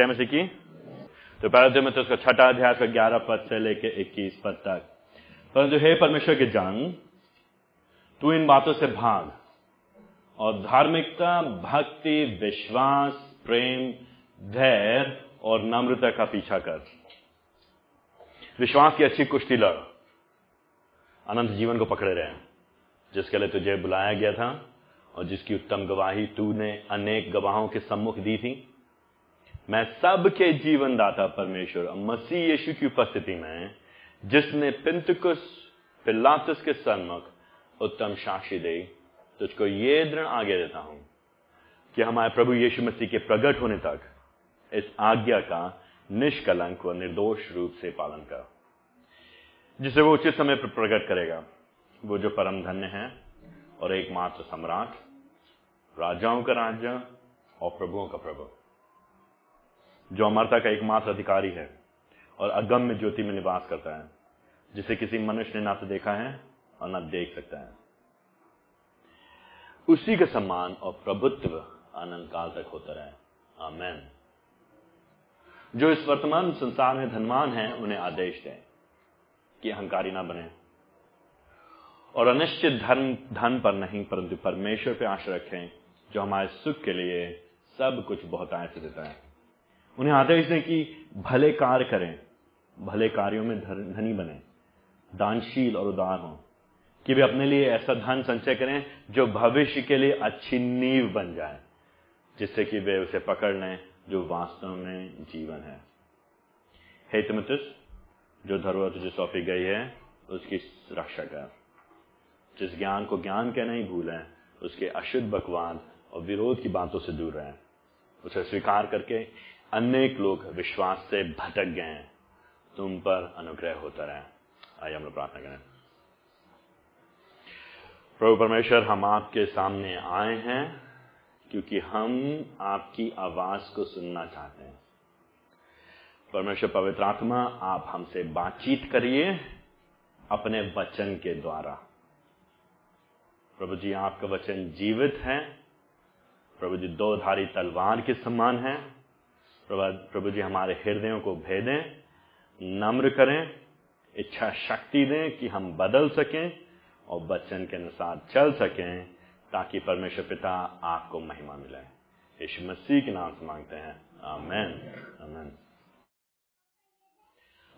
जय मसीह की? तो पहले में तो उसका छठा अध्याय का ग्यारह पद से लेके इक्कीस पद तक। परंतु हे परमेश्वर के जन, तू इन बातों से भाग। और धार्मिकता, भक्ति, विश्वास, प्रेम, धैर्य और नम्रता का पीछा कर। विश्वास की अच्छी कुश्ती लड़। अनंत जीवन को पकड़े रहे। जिसके लिए तुझे बुलाया गया था और जिसकी उत्तम गवाही तूने अनेक गवाहों के सम्मुख दी थी। मैं सबके जीवन दाता परमेश्वर मसीह यीशु की उपस्थिति में, जिसने पिंतकुस, पिलातुस के सन्मुख उत्तम साक्षी दे, तुझको ये दृढ़ आगे देता हूँ कि हमारे प्रभु यीशु मसीह के प्रकट होने तक इस आज्ञा का निष्कलंक व निर्दोष रूप से पालन कर। जिसे वो उचित समय पर प्रकट करेगा, वो जो परम धन्य है और एकमात्र सम्राट, राजाओं का राजा और प्रभुओं का प्रभु। जो अमरता का एकमात्र अधिकारी है और अगम्य ज्योति में निवास करता है, जिसे किसी मनुष्य ने ना तो देखा है और ना देख सकता है। उसी का सम्मान और प्रभुत्व अनंत काल तक होता रहे। आमेन। जो इस वर्तमान संसार में धनवान है, उन्हें आदेश दें कि अहंकारी ना बने और अनिश्चित धर्म, धन पर नहीं, परंतु परमेश्वर पे आशा रखें, जो हमारे सुख के लिए सब कुछ बहुत आय से देता है। उन्हें आदेश दें कि भले कार्य करें, भले कार्यों में धनी बने, दानशील और उदार हों, कि वे अपने लिए ऐसा धन संचय करें जो भविष्य के लिए अच्छी नींव बन जाए, जिससे कि वे उसे पकड़ लें जो वास्तव में जीवन है। हे जो धरोहर तुझे सौंपी गई है, उसकी रक्षा कर। जिस ज्ञान को ज्ञान के नहीं भूलें, उसके अशुद्ध बकवाद और विरोध की बातों से दूर रहें। उसे स्वीकार करके अनेक लोग विश्वास से भटक गए हैं। तुम पर अनुग्रह होता रहे। आइए हम लोग प्रार्थना करें। प्रभु परमेश्वर, हम आपके सामने आए हैं क्योंकि हम आपकी आवाज़ को सुनना चाहते हैं। परमेश्वर, पवित्र आत्मा, आप हमसे बातचीत करिए अपने वचन के द्वारा। प्रभु जी, आपका वचन जीवित है। प्रभु जी, दो धारी तलवार के समान है। प्रभु जी हमारे हृदयों को भेदें, नम्र करें, इच्छा शक्ति दें कि हम बदल सकें और बच्चन के अनुसार चल सकें ताकि परमेश्वर पिता आपको महिमा मिले। यीशु मसीह के नाम से मांगते हैं। आमेन। आमेन।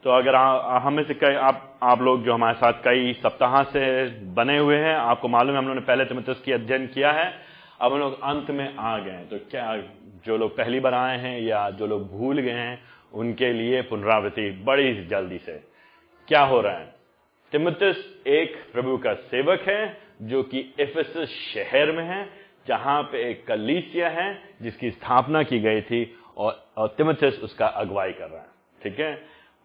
तो अगर हम में से कई आप आप लोग जो हमारे साथ कई सप्ताह से बने हुए हैं, आपको मालूम है हम लोगों ने पहले तिमतस की अध्ययन किया है। अब हम लोग अंत में आ गए तो क्या जो लोग पहली बार आए हैं या जो लोग भूल गए हैं उनके लिए पुनरावृत्ति बड़ी जल्दी से। क्या हो रहा है? तिमतस एक प्रभु का सेवक है जो कि इफिस शहर में है जहाँ पे एक कलीसिया है जिसकी स्थापना की गई थी और, और तिमथस उसका अगुवाई कर रहा है। ठीक है?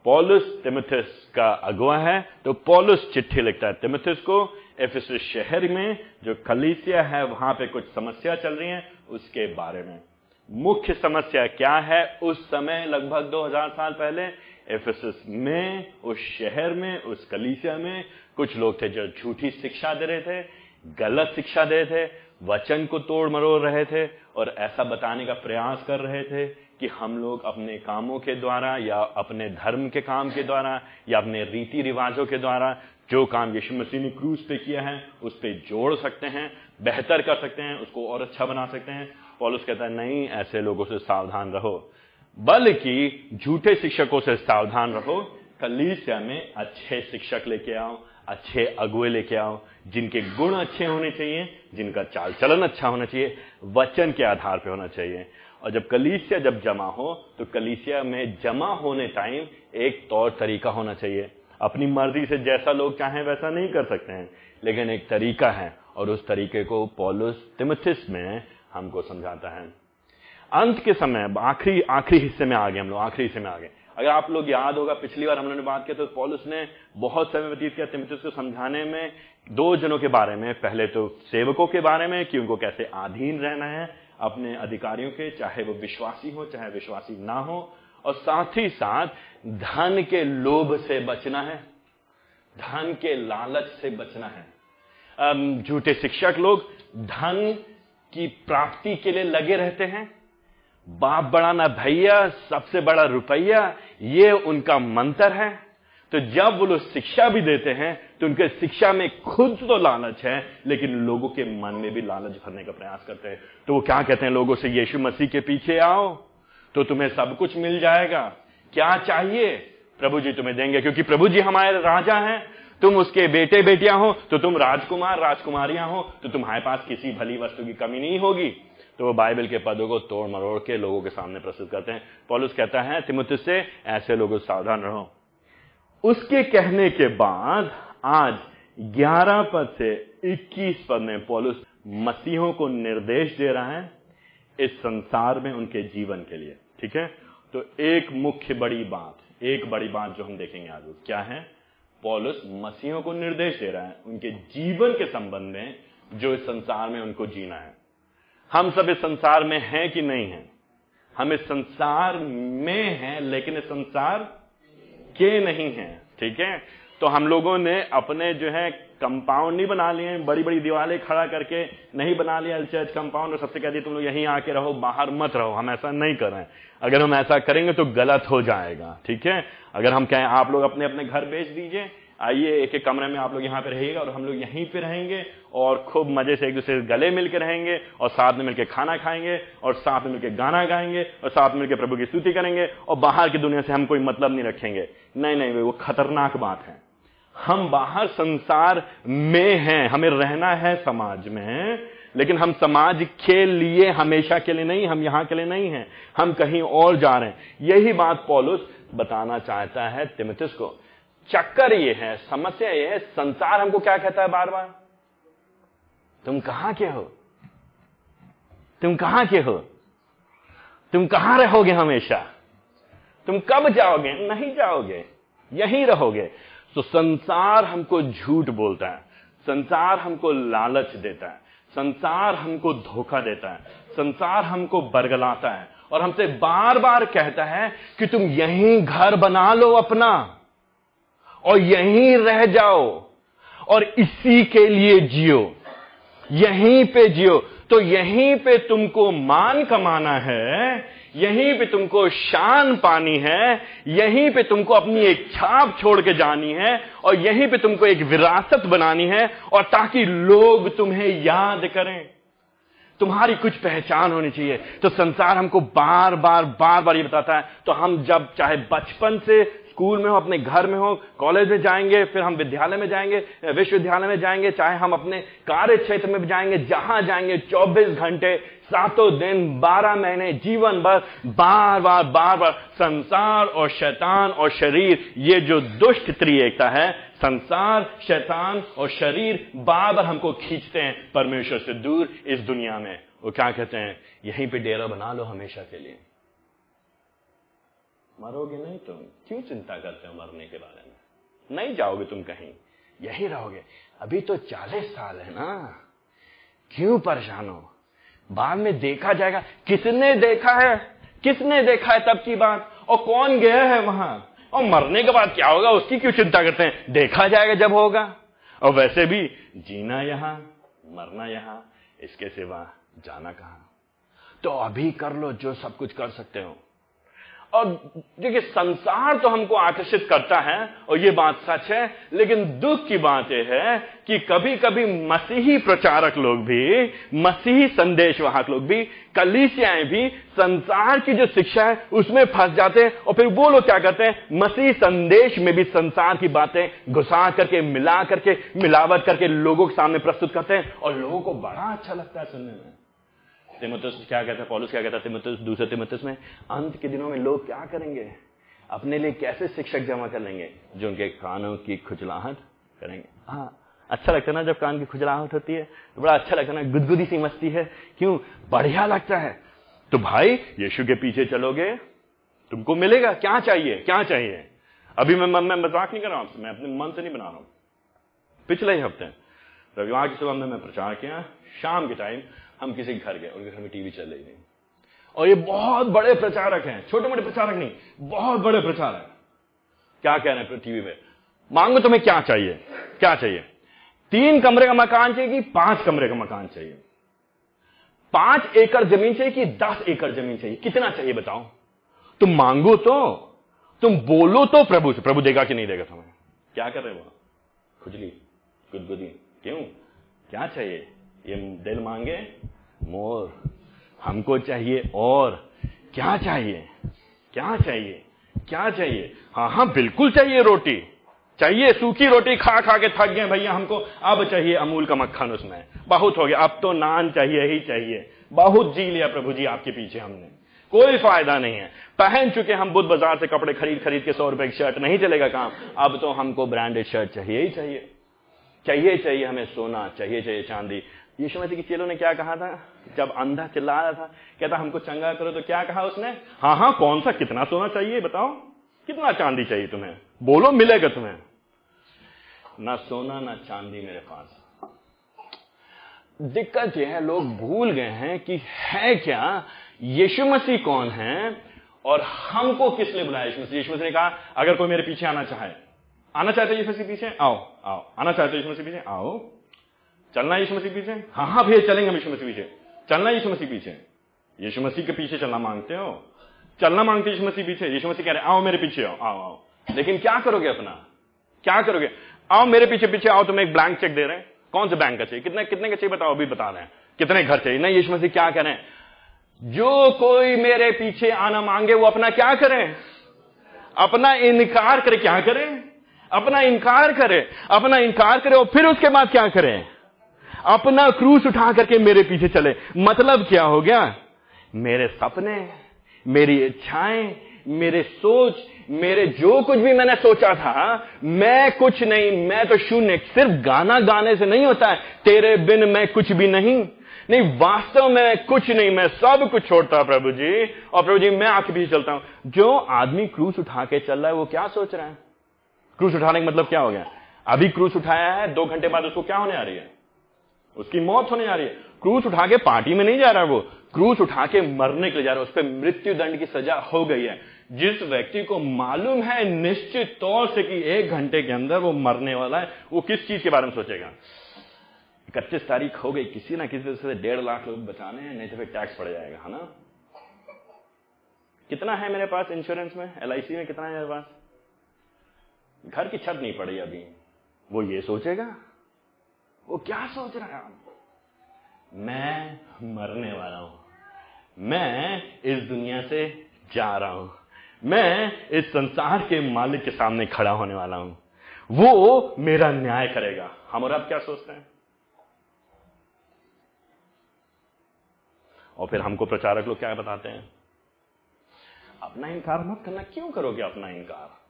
पॉलुस तिमथिस का अगुआ है तो पॉलुस चिट्ठी लिखता है तिमथिस को एफिस शहर में, जो कलीसिया है, वहाँ पे कुछ समस्या चल रही है, उसके बारे में। मुख्य समस्या क्या है? उस समय, लगभग 2000 साल पहले एफिस में, उस शहर में, उस कलीसिया में, कुछ लोग थे जो झूठी शिक्षा दे रहे थे, गलत शिक्षा दे रहे थे, वचन को तोड़ मरोड़ रहे थे, और ऐसा बताने का प्रयास कर रहे थे कि हम लोग अपने कामों के द्वारा, या अपने धर्म के काम के द्वारा, या अपने रीति रिवाजों के द्वारा जो काम यीशु मसीह ने क्रूज पे किया है, उस पर जोड़ सकते हैं, बेहतर कर सकते हैं, उसको और अच्छा बना सकते हैं। पॉलुस कहता है, नहीं, ऐसे लोगों से सावधान रहो। बल्कि झूठे शिक्षकों से सावधान रहो, कलीसिया में अच्छे शिक्षक लेके आओ, अच्छे अगुए लेके आओ, जिनके गुण अच्छे होने चाहिए, जिनका चाल चलन अच्छा होना चाहिए, वचन के आधार पर होना चाहिए। और जब कलीसिया जब जमा हो तो कलीसिया में जमा होने टाइम एक तौर तरीका होना चाहिए। अपनी मर्ज़ी से जैसा लोग चाहें वैसा नहीं कर सकते हैं। लेकिन एक तरीका है, और उस तरीके को पॉलुस तिमथिस में हमको समझाता है। अंत के समय आखिरी आखिरी हिस्से में आ गए हम लोग, आखिरी हिस्से में आ गए अगर आप लोग याद होगा, पिछली बार हम लोगों ने बात किया तो पॉलुस ने बहुत समय व्यतीत किया तिमथिस को समझाने में। दो जनों के बारे में, पहले तो सेवकों के बारे में कि उनको कैसे अधीन रहना है, अपने अधिकारियों के, चाहे वो विश्वासी हो, चाहे विश्वासी ना हो। और साथ ही साथ धन के लोभ से बचना है। धन के लालच से बचना है। झूठे शिक्षक लोग धन की प्राप्ति के लिए लगे रहते हैं। बाप बड़ा ना भैया, सबसे बड़ा रुपया, ये उनका मंत्र है। तो जब वो लोग शिक्षा भी देते हैं तो उनके शिक्षा में खुद तो लालच है, लेकिन लोगों के मन में भी लालच भरने का प्रयास करते हैं। तो वो क्या कहते हैं लोगों से, यीशु मसीह के पीछे आओ। तो तुम्हें सब कुछ मिल जाएगा। क्या चाहिए? प्रभु जी तुम्हें देंगे, क्योंकि प्रभु जी हमारे राजा हैं। तुम उसके बेटे बेटियाँ हो तो तुम राजकुमार राजकुमारियाँ हो तो तुम्हारे पास किसी भली वस्तु की कमी नहीं होगी। तो वो बाइबल के पदों को तोड़ मरोड़ के लोगों के सामने प्रस्तुत करते हैं। पॉलुस कहता है तिमुत से ऐसे लोगों सावधान रहो। उसके कहने के बाद आज 11 पद से 21 पद में पॉलुस मसीहों को निर्देश दे रहा है इस संसार में उनके जीवन के लिए। ठीक है? तो एक मुख्य बड़ी बात, एक बड़ी बात जो हम देखेंगे आज क्या है? पॉलुस मसीहों को निर्देश दे रहा है, उनके जीवन के संबंध में जो इस संसार में उनको जीना है। हम सब इस संसार में हैं कि नहीं हैं? हम इस संसार में हैं, लेकिन इस संसार के नहीं हैं, ठीक है? तो हम लोगों ने अपने जो है कंपाउंड नहीं बना लिए बड़ी बड़ी दीवारें खड़ा करके नहीं बना लिया चर्च कंपाउंड और सबसे कह दिया तुम लोग यहीं आके रहो, बाहर मत रहो, हम ऐसा नहीं कर रहे हैं। अगर हम ऐसा करेंगे तो गलत हो जाएगा, ठीक है? अगर हम कहें, आप लोग अपने अपने घर बेच दीजिए, आइए, एक एक कमरे में आप लोग यहाँ पे रहिएगा, और हम लोग यहीं पे रहेंगे, और खूब मज़े से एक दूसरे से गले मिलकर रहेंगे, और साथ में मिलकर खाना खाएँगे, और साथ में मिलकर गाना गाएँगे, और साथ में मिलकर प्रभु की स्तुति करेंगे, और बाहर की दुनिया से हम कोई मतलब नहीं रखेंगे। नहीं नहीं, वो खतरनाक बात है। हम बाहर संसार में हैं, हमें रहना है समाज में, लेकिन हम समाज के लिए हमेशा के लिए नहीं, हम यहाँ के लिए नहीं हैं, हम कहीं और जा रहे हैं। यही बात पॉलुस बताना चाहता है तिमितिस को। चक्कर ये है, समस्या ये है, संसार हमको क्या कहता है बार बार तुम कहाँ के हो? तुम कहाँ के हो? तुम कहाँ रहोगे हमेशा? तुम कब जाओगे? नहीं जाओगे। यहीं रहोगे। तो संसार हमको झूठ बोलता है, संसार हमको लालच देता है, संसार हमको धोखा देता है, संसार हमको बरगलाता है और हमसे बार बार कहता है कि तुम यहीं घर बना लो अपना और यहीं रह जाओ और इसी के लिए जियो, यहीं पे जियो। तो यहीं पे तुमको मान कमाना है यहीं पे तुमको शान पानी है, यहीं पे तुमको अपनी एक छाप छोड़ के जानी है, और यहीं पे तुमको एक विरासत बनानी है, और ताकि लोग तुम्हें याद करें। तुम्हारी कुछ पहचान होनी चाहिए। तो संसार हमको बार बार बार बार ये बताता है। तो हम जब, चाहे बचपन से स्कूल में हो, अपने घर में हो, कॉलेज में जाएँगे, फिर हम विद्यालय में जाएँगे, विश्वविद्यालय में जाएँगे, चाहे हम अपने कार्य क्षेत्र में भी जाएँगे, जहाँ जाएँगे 24 घंटे, सातों दिन 12 महीने, जीवन भर, बार बार बार बार, संसार और शैतान और शरीर, ये जो दुष्ट त्रिएकता है, संसार, शैतान और शरीर, बार बार हमको खींचते हैं, परमेश्वर से दूर, इस दुनिया में। वो क्या कहते हैं? यहीं पे डेरा बना लो हमेशा के लिए। मरोगे नहीं तुम। क्यों चिंता करते हो मरने के बारे में? नहीं जाओगे तुम कहीं। यही रहोगे। अभी तो चालीस साल है ना। क्यों परेशान हो? बाद में देखा जाएगा। किसने देखा है? किसने देखा है तब की बात? और कौन गया है वहाँ? और मरने के बाद क्या होगा? उसकी क्यों चिंता करते हैं? देखा जाएगा जब होगा। और वैसे भी जीना यहाँ, मरना यहाँ, इसके सिवा जाना कहाँ? तो अभी कर लो जो सब कुछ कर सकते हो। और देखिए, संसार तो हमको आकर्षित करता है, और ये बात सच है, लेकिन दुख की बात यह है कि कभी कभी मसीही प्रचारक लोग भी, मसीही संदेश वाहक लोग भी, कलीसियाएँ भी संसार की जो शिक्षा है, उसमें फंस जाते हैं, और फिर वो लोग क्या करते हैं? मसीह संदेश में भी संसार की बातें घुसा करके, मिला करके, मिलावट करके लोगों के सामने प्रस्तुत करते हैं, और लोगों को बड़ा अच्छा लगता है सुनने में। तिमुतस क्या कहता है? पॉलिस क्या कहता है? तिमुतस दूसरे तिमुतस में, अंत के दिनों में लोग क्या करेंगे? अपने लिए कैसे शिक्षक जमा कर लेंगे? जो उनके कानों की खुजलाहट करेंगे। हाँ अच्छा लगता है ना जब कान की खुजलाहट होती है? तो बड़ा अच्छा लगता है ना, गुदगुदी सी मस्ती है। क्यों? बढ़िया लगता है। तो भाई, यीशु के पीछे चलोगे, तुमको मिलेगा। क्या चाहिए? क्या चाहिए? अभी मैं मैं मज़ाक नहीं कर रहा हूँ मैं अपने मन से नहीं बना रहा हूँ। पिछले ही हफ़्ते, रविवार की सुबह में मैं प्रचार किया। शाम के टाइम हम किसी के घर गए, उनके घर में टीवी चल रही नहीं। और ये बहुत बड़े प्रचारक हैं, छोटे मोटे प्रचारक नहीं, बहुत बड़े प्रचारक। क्या कह रहे हैं टीवी में मांगो तुम्हें क्या चाहिए? क्या चाहिए? तीन कमरे का मकान चाहिए कि पाँच कमरे का मकान चाहिए? पाँच एकड़ ज़मीन चाहिए कि दस एकड़ ज़मीन चाहिए? कितना चाहिए बताओ। तुम मांगो तो तुम बोलो तो प्रभु से, प्रभु देगा कि नहीं देगा तुम्हें? क्या कर रहे हो खुजली, गुदगुदी, क्यों? क्या चाहिए? ये दिल मांगे, मोर, हमको चाहिए और, क्या चाहिए? क्या चाहिए? क्या चाहिए? हाँ हाँ बिल्कुल चाहिए रोटी। चाहिए सूखी रोटी, खा खा के थक गए, भैया, हमको अब चाहिए अमूल का मक्खन उसमें। बहुत हो गया, अब तो नान चाहिए, ही चाहिए। बहुत जी लिया प्रभु जी आपके पीछे हमने। कोई फ़ायदा नहीं है। पहन चुके हम बुद्ध बाज़ार से कपड़े खरीद खरीद के सौ रुपए की शर्ट नहीं चलेगा काम। अब तो हमको ब्रांडेड शर्ट चाहिए, ही चाहिए। चाहिए चाहिए हमें सोना, चाहिए चाहिए चांदी। यीशु मसीह की चेलों ने क्या कहा था? जब अंधा चिल्ला रहा था, कहता, हमको चंगा करो तो क्या कहा उसने? हाँ हाँ कौन सा? कितना सोना चाहिए, बताओ। कितना चांदी चाहिए तुम्हें? बोलो, मिलेगा तुम्हें। ना सोना, ना चांदी मेरे पास। दिक्कत यह है, लोग भूल गए हैं कि है क्या यीशु मसीह कौन है और हमको किसने बुलाया यीशु मसीह? यीशु मसीह ने कहा, अगर कोई मेरे पीछे आना चाहे। आना चाहते यीशु मसीह पीछे? आओ आओ। आना चाहते यीशु मसीह पीछे? आओ। चलना यीशु मसीह पीछे? हाँ हाँ भैया, चलेंगे हम यीशु मसीह पीछे। चलना यीशु मसीह पीछे। यीशु मसीह के पीछे चलना मांगते हो? चलना मांगते यीशु मसीह पीछे? यीशु मसीह कह रहे आओ मेरे पीछे, आओ आओ आओ। लेकिन क्या करोगे अपना? क्या करोगे? आओ मेरे पीछे पीछे, आओ, तुम्हें एक ब्लैंक चेक दे रहे हैं। कौन से बैंक का चाहिए? कितने कितने का चाहिए बताओ, अभी बता रहे हैं। कितने घर चाहिए? नहीं, यीशु मसीह क्या करें जो कोई मेरे पीछे आना मांगे, वो अपना क्या करें? अपना इनकार करे, क्या करें? अपना इनकार करे, अपना इनकार करे और फिर उसके बाद क्या करें? अपना क्रूस उठा करके मेरे पीछे चले। मतलब क्या हो गया? मेरे सपने, मेरी इच्छाएँ, मेरे सोच, मेरे जो कुछ भी मैंने सोचा था, मैं कुछ नहीं, मैं तो शून्य, सिर्फ़ गाना गाने से नहीं होता है। तेरे बिन मैं कुछ भी नहीं। नहीं, वास्तव में कुछ नहीं, मैं सब कुछ छोड़ता प्रभु जी। और प्रभु जी, मैं आके पीछे चलता हूँ। जो आदमी क्रूस उठा के चल रहा है, वो क्या सोच रहा है? क्रूस उठाने का मतलब क्या हो गया? अभी क्रूस उठाया है, दो घंटे बाद उसको क्या होने आ रही है? उसकी मौत होने जा रही है। क्रूस उठा के पार्टी में नहीं जा रहा है वो। क्रूस उठा के मरने के लिए जा रहा है। उस पर मृत्यु दंड की सजा हो गई है। जिस व्यक्ति को मालूम है निश्चित तौर से कि एक घंटे के अंदर वो मरने वाला है, वो किस चीज़ के बारे में सोचेगा? इकतीस तारीख हो गई। किसी ना किसी से डेढ़ लाख लोग बचाने हैं, नहीं तो फिर टैक्स पड़ जाएगा, है ना? कितना है मेरे पास इंश्योरेंस में? एल में कितना है मेरे पास? घर की छत नहीं पड़ी अभी। वो ये सोचेगा? वो क्या सोच रहा है मैं मरने वाला हूँ। मैं इस दुनिया से जा रहा हूँ। मैं इस संसार के मालिक के सामने खड़ा होने वाला हूँ। वो मेरा न्याय करेगा। हम और आप क्या सोचते हैं? और फिर हमको प्रचारक लोग क्या बताते हैं? अपना इनकार मत करना। क्यों करोगे अपना इनकार?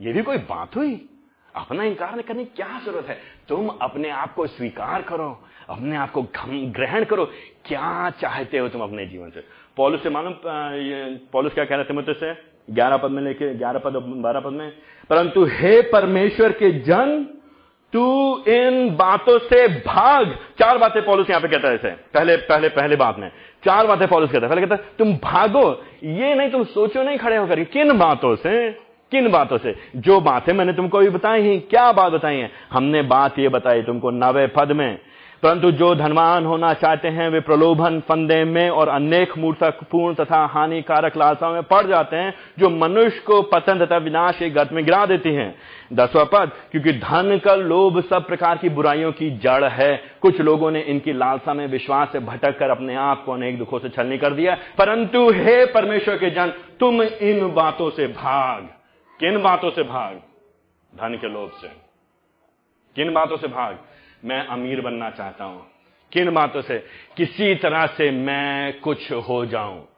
ये भी कोई बात हुई? अपना इनकार करने की क्या ज़रूरत है? तुम अपने आप को स्वीकार करो, अपने आप को ग्रहण करो। क्या चाहते हो तुम अपने जीवन से? पॉलिस से मालूम पॉलिस क्या कह रहे थे मुझे से ग्यारह पद में लेके, ग्यारह पद, बारह पद में, परंतु हे परमेश्वर के जन, तू इन बातों से भाग। चार बातें पॉलिस यहाँ पे कहता है इसे। पहले पहले पहले बात में। चार बातें पॉलिस कहता है। पहले कहता है, तुम भागो। ये नहीं, तुम सोचो नहीं खड़े होकर किन बातों से? किन बातों से? जो बातें मैंने तुमको अभी बताई हैं, क्या बात बताई है? हमने बात ये बताई तुमको नवे पद में। परंतु जो धनवान होना चाहते हैं, वे प्रलोभन फंदे में और अनेक मूर्तकपूर्ण तथा हानिकारक लालसाओं में पड़ जाते हैं, जो मनुष्य को पतन तथा विनाश के गत में गिरा देती हैं। दसवा पद, क्योंकि धन का लोभ सब प्रकार की बुराइयों की जड़ है। कुछ लोगों ने इनकी लालसा में विश्वास से भटक कर अपने आप को अनेक दुखों से छलनी कर दिया। परंतु हे परमेश्वर के जन, तुम इन बातों से भाग। किन बातों से भाग? धन के लोभ से। किन बातों से भाग? मैं अमीर बनना चाहता हूँ। किन बातों से? किसी तरह से मैं कुछ हो जाऊँ।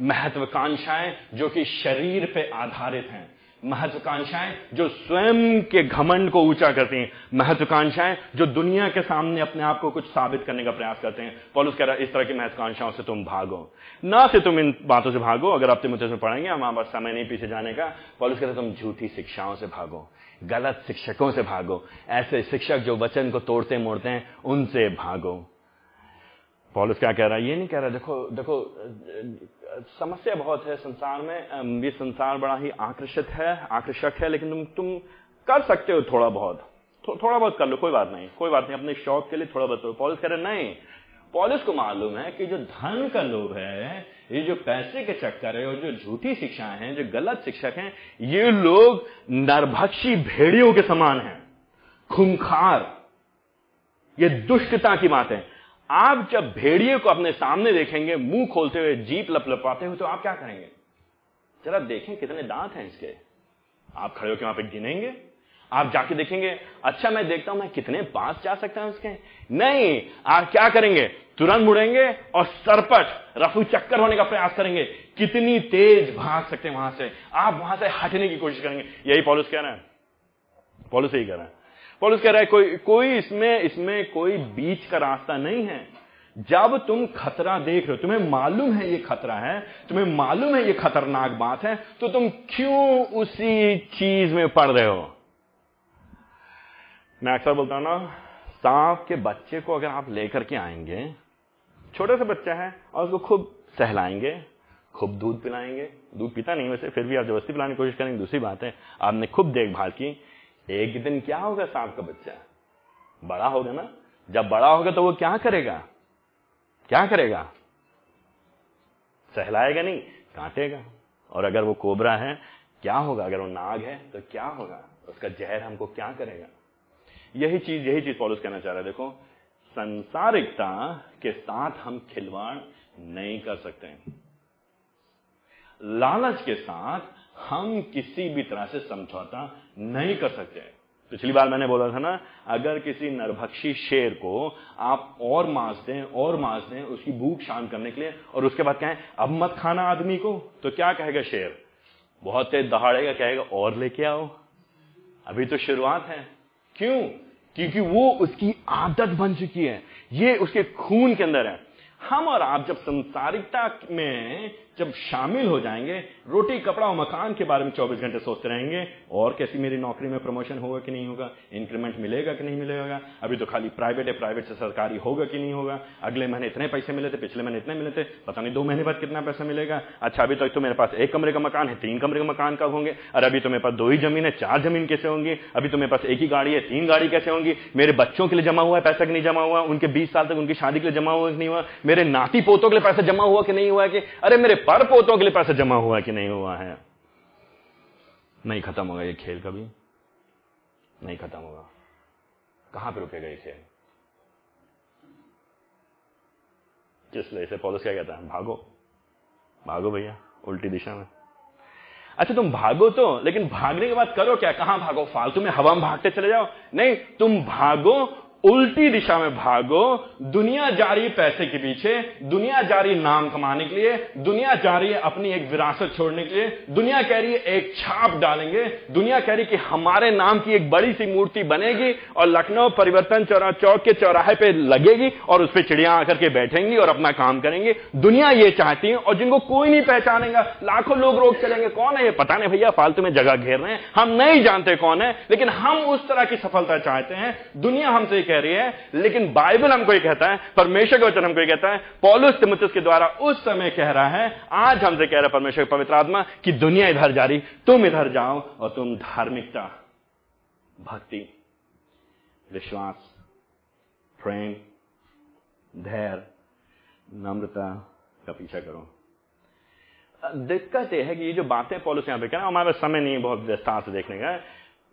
महत्वाकांक्षाएँ जो कि शरीर पे आधारित हैं। महत्वाकांक्षाएँ जो स्वयं के घमंड को ऊँचा करती हैं। महत्वाकांक्षाएँ जो दुनिया के सामने अपने आप को कुछ साबित करने का प्रयास करते हैं। पॉलुस कह रहा है, इस तरह की महत्वाकांक्षाओं से तुम भागो। ना से तुम इन बातों से भागो, अगर आप मुझे में पढ़ेंगे हमारे पास समय नहीं पीछे जाने का। पॉलुस कहता तुम झूठी शिक्षाओं से भागो, गलत शिक्षकों से भागो, ऐसे शिक्षक जो वचन को तोड़ते मोड़ते हैं, उनसे भागो। पॉलिस क्या कह रहा है? ये नहीं कह रहा, देखो देखो समस्या बहुत है संसार में ये संसार बड़ा ही आकर्षित है आकर्षक है लेकिन तुम तुम कर सकते हो थोड़ा बहुत। थो, थोड़ा बहुत कर लो कोई बात नहीं कोई बात नहीं अपने शौक के लिए थोड़ा बहुत पॉलिस कह रहे नहीं। पॉलिस को मालूम है कि जो धन का लोभ है ये जो पैसे के चक्कर है और जो झूठी शिक्षाएँ हैं जो गलत शिक्षक हैं ये लोग नरभक्षी भेड़ियों के समान हैं। खुंखार। ये दुष्टता की बात। आप जब भेड़िए को अपने सामने देखेंगे, मुँह खोलते हुए जीप लपलपाते हुए तो आप क्या करेंगे? जरा देखें कितने दांत हैं इसके। आप खड़े होकर वहाँ पे गिनेंगे। आप जाके देखेंगे अच्छा मैं देखता हूँ, मैं कितने पास जा सकता हूँ उसके नहीं, आप क्या करेंगे? तुरंत मुड़ेंगे और सरपट, रफू चक्कर होने का प्रयास करेंगे। कितनी तेज भाग सकते हैं वहाँ से। आप वहाँ से हटने की कोशिश करेंगे। यही पॉलिस कह रहा है। पॉलिस यही कह रहा है। पॉलिस कह रहा है, कोई कोई इसमें इसमें कोई बीच का रास्ता नहीं है। जब तुम खतरा देख रहे हो, तुम्हें मालूम है ये खतरा है, तुम्हें मालूम है ये खतरनाक बात है तो तुम क्यों उसी चीज़ में पड़ रहे हो? मैं अक्सर बोलता हूँ ना, सांप के बच्चे को अगर आप लेकर के आएँगे, छोटे से बच्चा है, और उसको खूब सहलाएँगे, खूब दूध पिलाएँगे, दूध पीता नहीं वैसे, फिर भी आप ज़बरदस्ती पिलाने की कोशिश करेंगे, दूसरी बात है, आपने खूब देखभाल की एक दिन क्या होगा सांप का बच्चा? बड़ा होगा ना? जब बड़ा होगा तो वो क्या करेगा? क्या करेगा? सहलाएगा नहीं, काटेगा। और अगर वो कोबरा है, क्या होगा? अगर वो नाग है तो क्या होगा? उसका जहर हमको क्या करेगा? यही चीज़ यही चीज़ पॉलिस कहना चाह रहा है। देखो, संसारिकता के साथ हम खिलवाड़ नहीं कर सकते। लालच के साथ हम किसी भी तरह से समझौता नहीं कर सकते पिछली बार मैंने बोला था ना, अगर किसी नरभक्षी शेर को आप और मांस दें, और मांस दें, उसकी भूख शांत करने के लिए, और उसके बाद कहें, अब मत खाना आदमी को तो क्या कहेगा शेर? बहुत तेज दहाड़ेगा, कहेगा, और लेके आओ। अभी तो शुरुआत है। क्यों? क्योंकि वो उसकी आदत बन चुकी है। ये उसके खून के अंदर है। हम और आप जब संसारिकता में जब शामिल हो जाएँगे रोटी कपड़ा और मकान के बारे में 24 घंटे सोचते रहेंगे और कैसी मेरी नौकरी में प्रमोशन होगा कि नहीं होगा इंक्रीमेंट मिलेगा कि नहीं मिलेगा अभी तो खाली प्राइवेट है प्राइवेट से सरकारी होगा कि नहीं होगा अगले महीने इतने पैसे मिले थे पिछले महीने इतने मिले थे पता नहीं दो महीने बाद कितना पैसा मिलेगा अच्छा अभी तक तो, तो मेरे पास एक कमरे का मकान है तीन कमरे का मकान कब होंगे और अभी तो मेरे पास दो ही ज़मीन है चार ज़मीन कैसे होंगी अभी तो मेरे पास एक ही गाड़ी है तीन गाड़ी कैसे होंगी मेरे बच्चों के लिए जमा हुआ है पैसा कि नहीं जमा हुआ उनके बीस साल तक उनकी शादी के लिए जमा हुआ कि नहीं हुआ मेरे नाती पोतों के लिए पैसा जमा हुआ कि नहीं हुआ कि अरे मेरे पर पोतों के लिए पैसा जमा हुआ कि नहीं हुआ है? नहीं खत्म होगा ये खेल कभी। नहीं खत्म होगा। कहाँ पे रुकेगा ये खेल? इसलिए इसे पॉलिस क्या कहता है? भागो। भागो भैया, उल्टी दिशा में। अच्छा तुम भागो तो लेकिन भागने के बाद करो क्या? कहाँ भागो? फालतू में हवा में भागते चले जाओ। नहीं, तुम भागो उल्टी दिशा में भागो, दुनिया जा रही पैसे के पीछे, दुनिया जा रही नाम कमाने के लिए, दुनिया जा रही है अपनी एक विरासत छोड़ने के लिए, दुनिया कह रही है एक छाप डालेंगे, दुनिया कह रही कि हमारे नाम की एक बड़ी सी मूर्ति बनेगी और लखनऊ परिवर्तन चौरा चौक के चौराहे पे लगेगी और उस पर चिड़िया आकर के बैठेंगी और अपना काम करेंगे। दुनिया ये चाहती है और जिनको कोई नहीं पहचानेगा। लाखों लोग रोक चलेंगे। कौन है ये? पता नहीं भैया, फालतू में जगह घेर रहे हैं। हम नहीं जानते कौन है, लेकिन हम उस तरह की सफलता चाहते हैं। दुनिया हमसे कह रही है, लेकिन बाइबल हमको ये कहता है, परमेश्वर का वचन हमको ये कहता है, पॉलुस तिमुतस के द्वारा उस समय कह रहा है, आज हमसे कह रहा है परमेश्वर पवित्र आत्मा कि दुनिया इधर जा रही, तुम इधर जाओ और तुम धार्मिकता, भक्ति, विश्वास, प्रेम, धैर्य, नम्रता का पीछा करो। दिक्कत यह है कि ये जो बातें पॉलिस यहाँ पे कहना हमारा समय नहीं बहुत विस्तार से देखने का।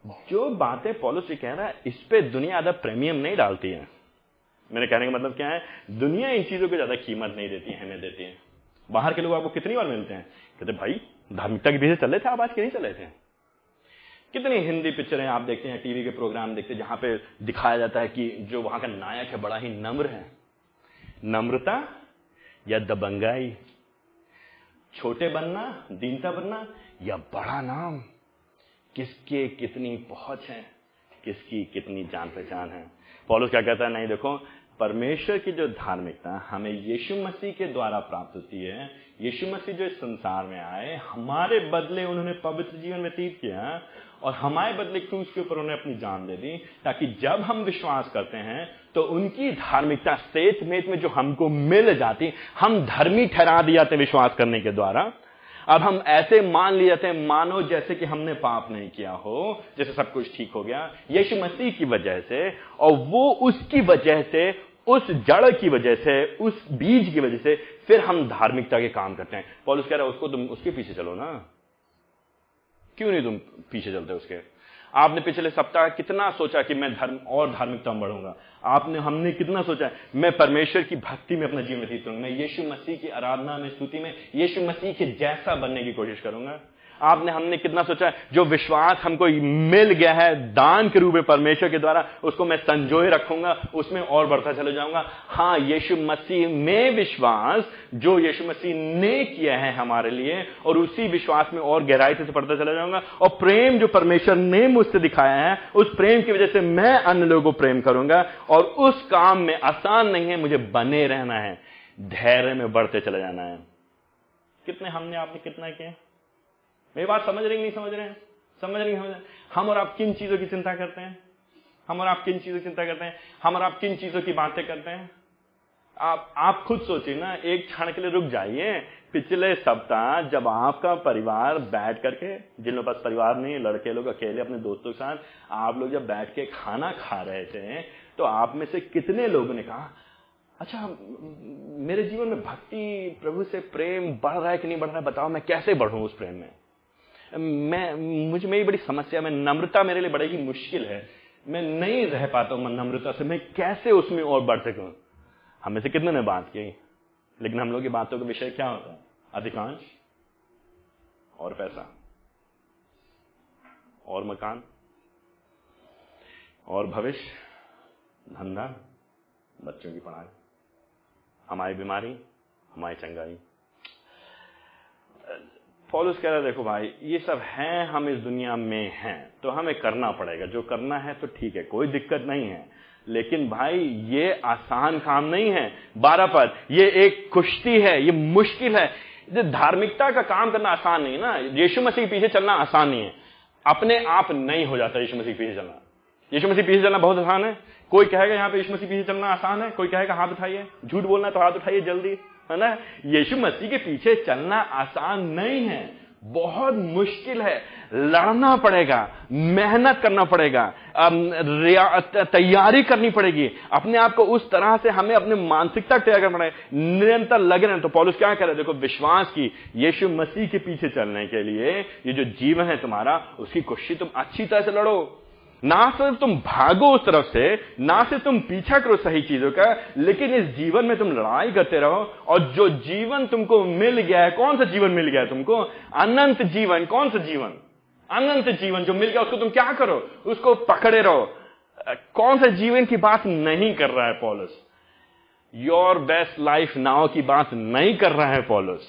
जो बातें पॉलिसी कह रहा है, इस पर दुनिया ज़्यादा प्रीमियम नहीं डालती है। मेरे कहने का मतलब क्या है? दुनिया इन चीज़ों को ज़्यादा कीमत नहीं देती है हमें देती है। बाहर के लोग आपको कितनी बार मिलते हैं? कहते भाई, धार्मिकता के पीछे चले थे आप, आज के नहीं चले थे? कितनी हिंदी पिक्चरें आप देखते हैं, टीवी के प्रोग्राम देखते हैं, जहाँ पे दिखाया जाता है कि जो वहाँ का नायक है, बड़ा ही नम्र है। नम्रता या दबंगाई? छोटे बनना, दीनता बनना या बड़ा नाम? किसके कितनी पहुँच है, किसकी कितनी जान पहचान है। पॉलिस क्या कहता है, नहीं देखो, परमेश्वर की जो धार्मिकता हमें यीशु मसीह के द्वारा प्राप्त होती है, यीशु मसीह जो इस संसार में आए, हमारे बदले उन्होंने पवित्र जीवन व्यतीत किया और हमारे बदले क्रूस के ऊपर उन्होंने अपनी जान दे दी, ताकि जब हम विश्वास करते हैं तो उनकी धार्मिकता सेत मेत में जो हमको मिल जाती, हम धर्मी ठहरा दिए जाते विश्वास करने के द्वारा। अब हम ऐसे मान लिए जाते हैं, मानो जैसे कि हमने पाप नहीं किया हो, जैसे सब कुछ ठीक हो गया, यीशु मसीह की वजह से, और वो उसकी वजह से, उस जड़ की वजह से, उस बीज की वजह से फिर हम धार्मिकता के काम करते हैं। पॉलिस कह रहा है, उसको तुम उसके पीछे चलो ना। क्यों नहीं तुम पीछे चलते उसके? आपने पिछले सप्ताह कितना सोचा कि मैं धर्म, और धार्मिकता में बढ़ूँगा? आपने, हमने कितना सोचा, मैं परमेश्वर की भक्ति में अपना जीवन व्यतीत करूँगा? मैं यीशु मसीह की आराधना में, स्तुति में, यीशु मसीह के जैसा बनने की कोशिश करूँगा? आपने हमने कितना सोचा है? जो विश्वास हमको मिल गया है दान के रूप में परमेश्वर के द्वारा, उसको मैं संजोए रखूँगा, उसमें और बढ़ता चले जाऊँगा। हाँ यीशु मसीह में विश्वास, जो यीशु मसीह ने किया है हमारे लिए, और उसी विश्वास में और गहराई से बढ़ता चला जाऊँगा। और प्रेम जो परमेश्वर ने मुझसे दिखाया है, उस प्रेम की वजह से मैं अन्य लोगों को प्रेम करूँगा, और उस काम में आसान नहीं है, मुझे बने रहना है, धैर्य में बढ़ते चले जाना है। कितने हमने आपने कितना किया? मेरी बात समझ रहे नहीं समझ रहे हैं? समझ रहे समझ रहे हम और आप किन चीज़ों की चिंता करते हैं? हम और आप किन चीज़ों की चिंता करते हैं? हम और आप किन चीज़ों की बातें करते हैं? आप आप खुद सोचिए ना, एक क्षण के लिए रुक जाइए। पिछले सप्ताह जब आपका परिवार बैठ करके, जिन लोगों पास परिवार नहीं लड़के लोग अकेले अपने दोस्तों के साथ, आप लोग जब बैठ के खाना खा रहे थे तो आप में से कितने लोगों ने कहा अच्छा मेरे जीवन में भक्ति, प्रभु से प्रेम बढ़ रहा है कि नहीं बढ़ रहा है? बताओ, मैं कैसे बढ़ू उस प्रेम में? मैं, मुझमें बड़ी समस्या में नम्रता मेरे लिए बड़ी ही मुश्किल है। मैं नहीं रह पाता हूँ नम्रता से, मैं कैसे उसमें और बढ़ सकूँ? हमें से कितने ने बात की? लेकिन हम लोग की बातों का विषय क्या होता? है अधिकांश और पैसा। और मकान। और भविष्य। धंधा। बच्चों की पढ़ाई। हमारी बीमारी। हमारी चंगाई। पॉलिस कह रहा है, देखो भाई, ये सब हैं, हम इस दुनिया में हैं तो हमें करना पड़ेगा। जो करना है तो ठीक है, कोई दिक्कत नहीं है। लेकिन भाई, ये आसान काम नहीं है। बारह पद, ये एक कुश्ती है, ये मुश्किल है। धार्मिकता का काम करना आसान नहीं है ना। यीशु मसीह पीछे चलना आसान नहीं है। अपने आप नहीं हो जाता यीशु मसीह पीछे चलना। यीशु मसीह पीछे चलना बहुत आसान है। कोई कहेगा, यहाँ पे यीशु मसीह पीछे चलना आसान है? कोई कहेगा हाथ उठाइए झूठ बोलना तो हाथ उठाइए जल्दी। है ना? यीशु मसीह के पीछे चलना आसान नहीं है। बहुत मुश्किल है। लड़ना पड़ेगा, मेहनत करना पड़ेगा तैयारी करनी पड़ेगी। अपने आप को उस तरह से हमें अपने मानसिकता तैयार करना पड़ेगा निरंतर लगे रहना तो पॉलिस क्या कह रहे देखो, विश्वास की, यीशु मसीह के पीछे चलने के लिए ये जो जीवन है तुम्हारा, उसकी कोशिश तुम अच्छी तरह से लड़ो। ना सिर्फ़ तुम भागो उस तरफ़ से, ना सिर्फ़ तुम पीछा करो सही चीज़ों का, लेकिन इस जीवन में तुम लड़ाई करते रहो, और जो जीवन तुमको मिल गया है, कौन सा जीवन मिल गया है तुमको? अनंत जीवन, कौन सा जीवन? अनंत जीवन जो मिल गया, उसको तुम क्या करो? उसको पकड़े रहो। कौन सा जीवन की बात नहीं कर रहा है पॉलिस? योर बेस्ट लाइफ नाव की बात नहीं कर रहा है पॉलिस।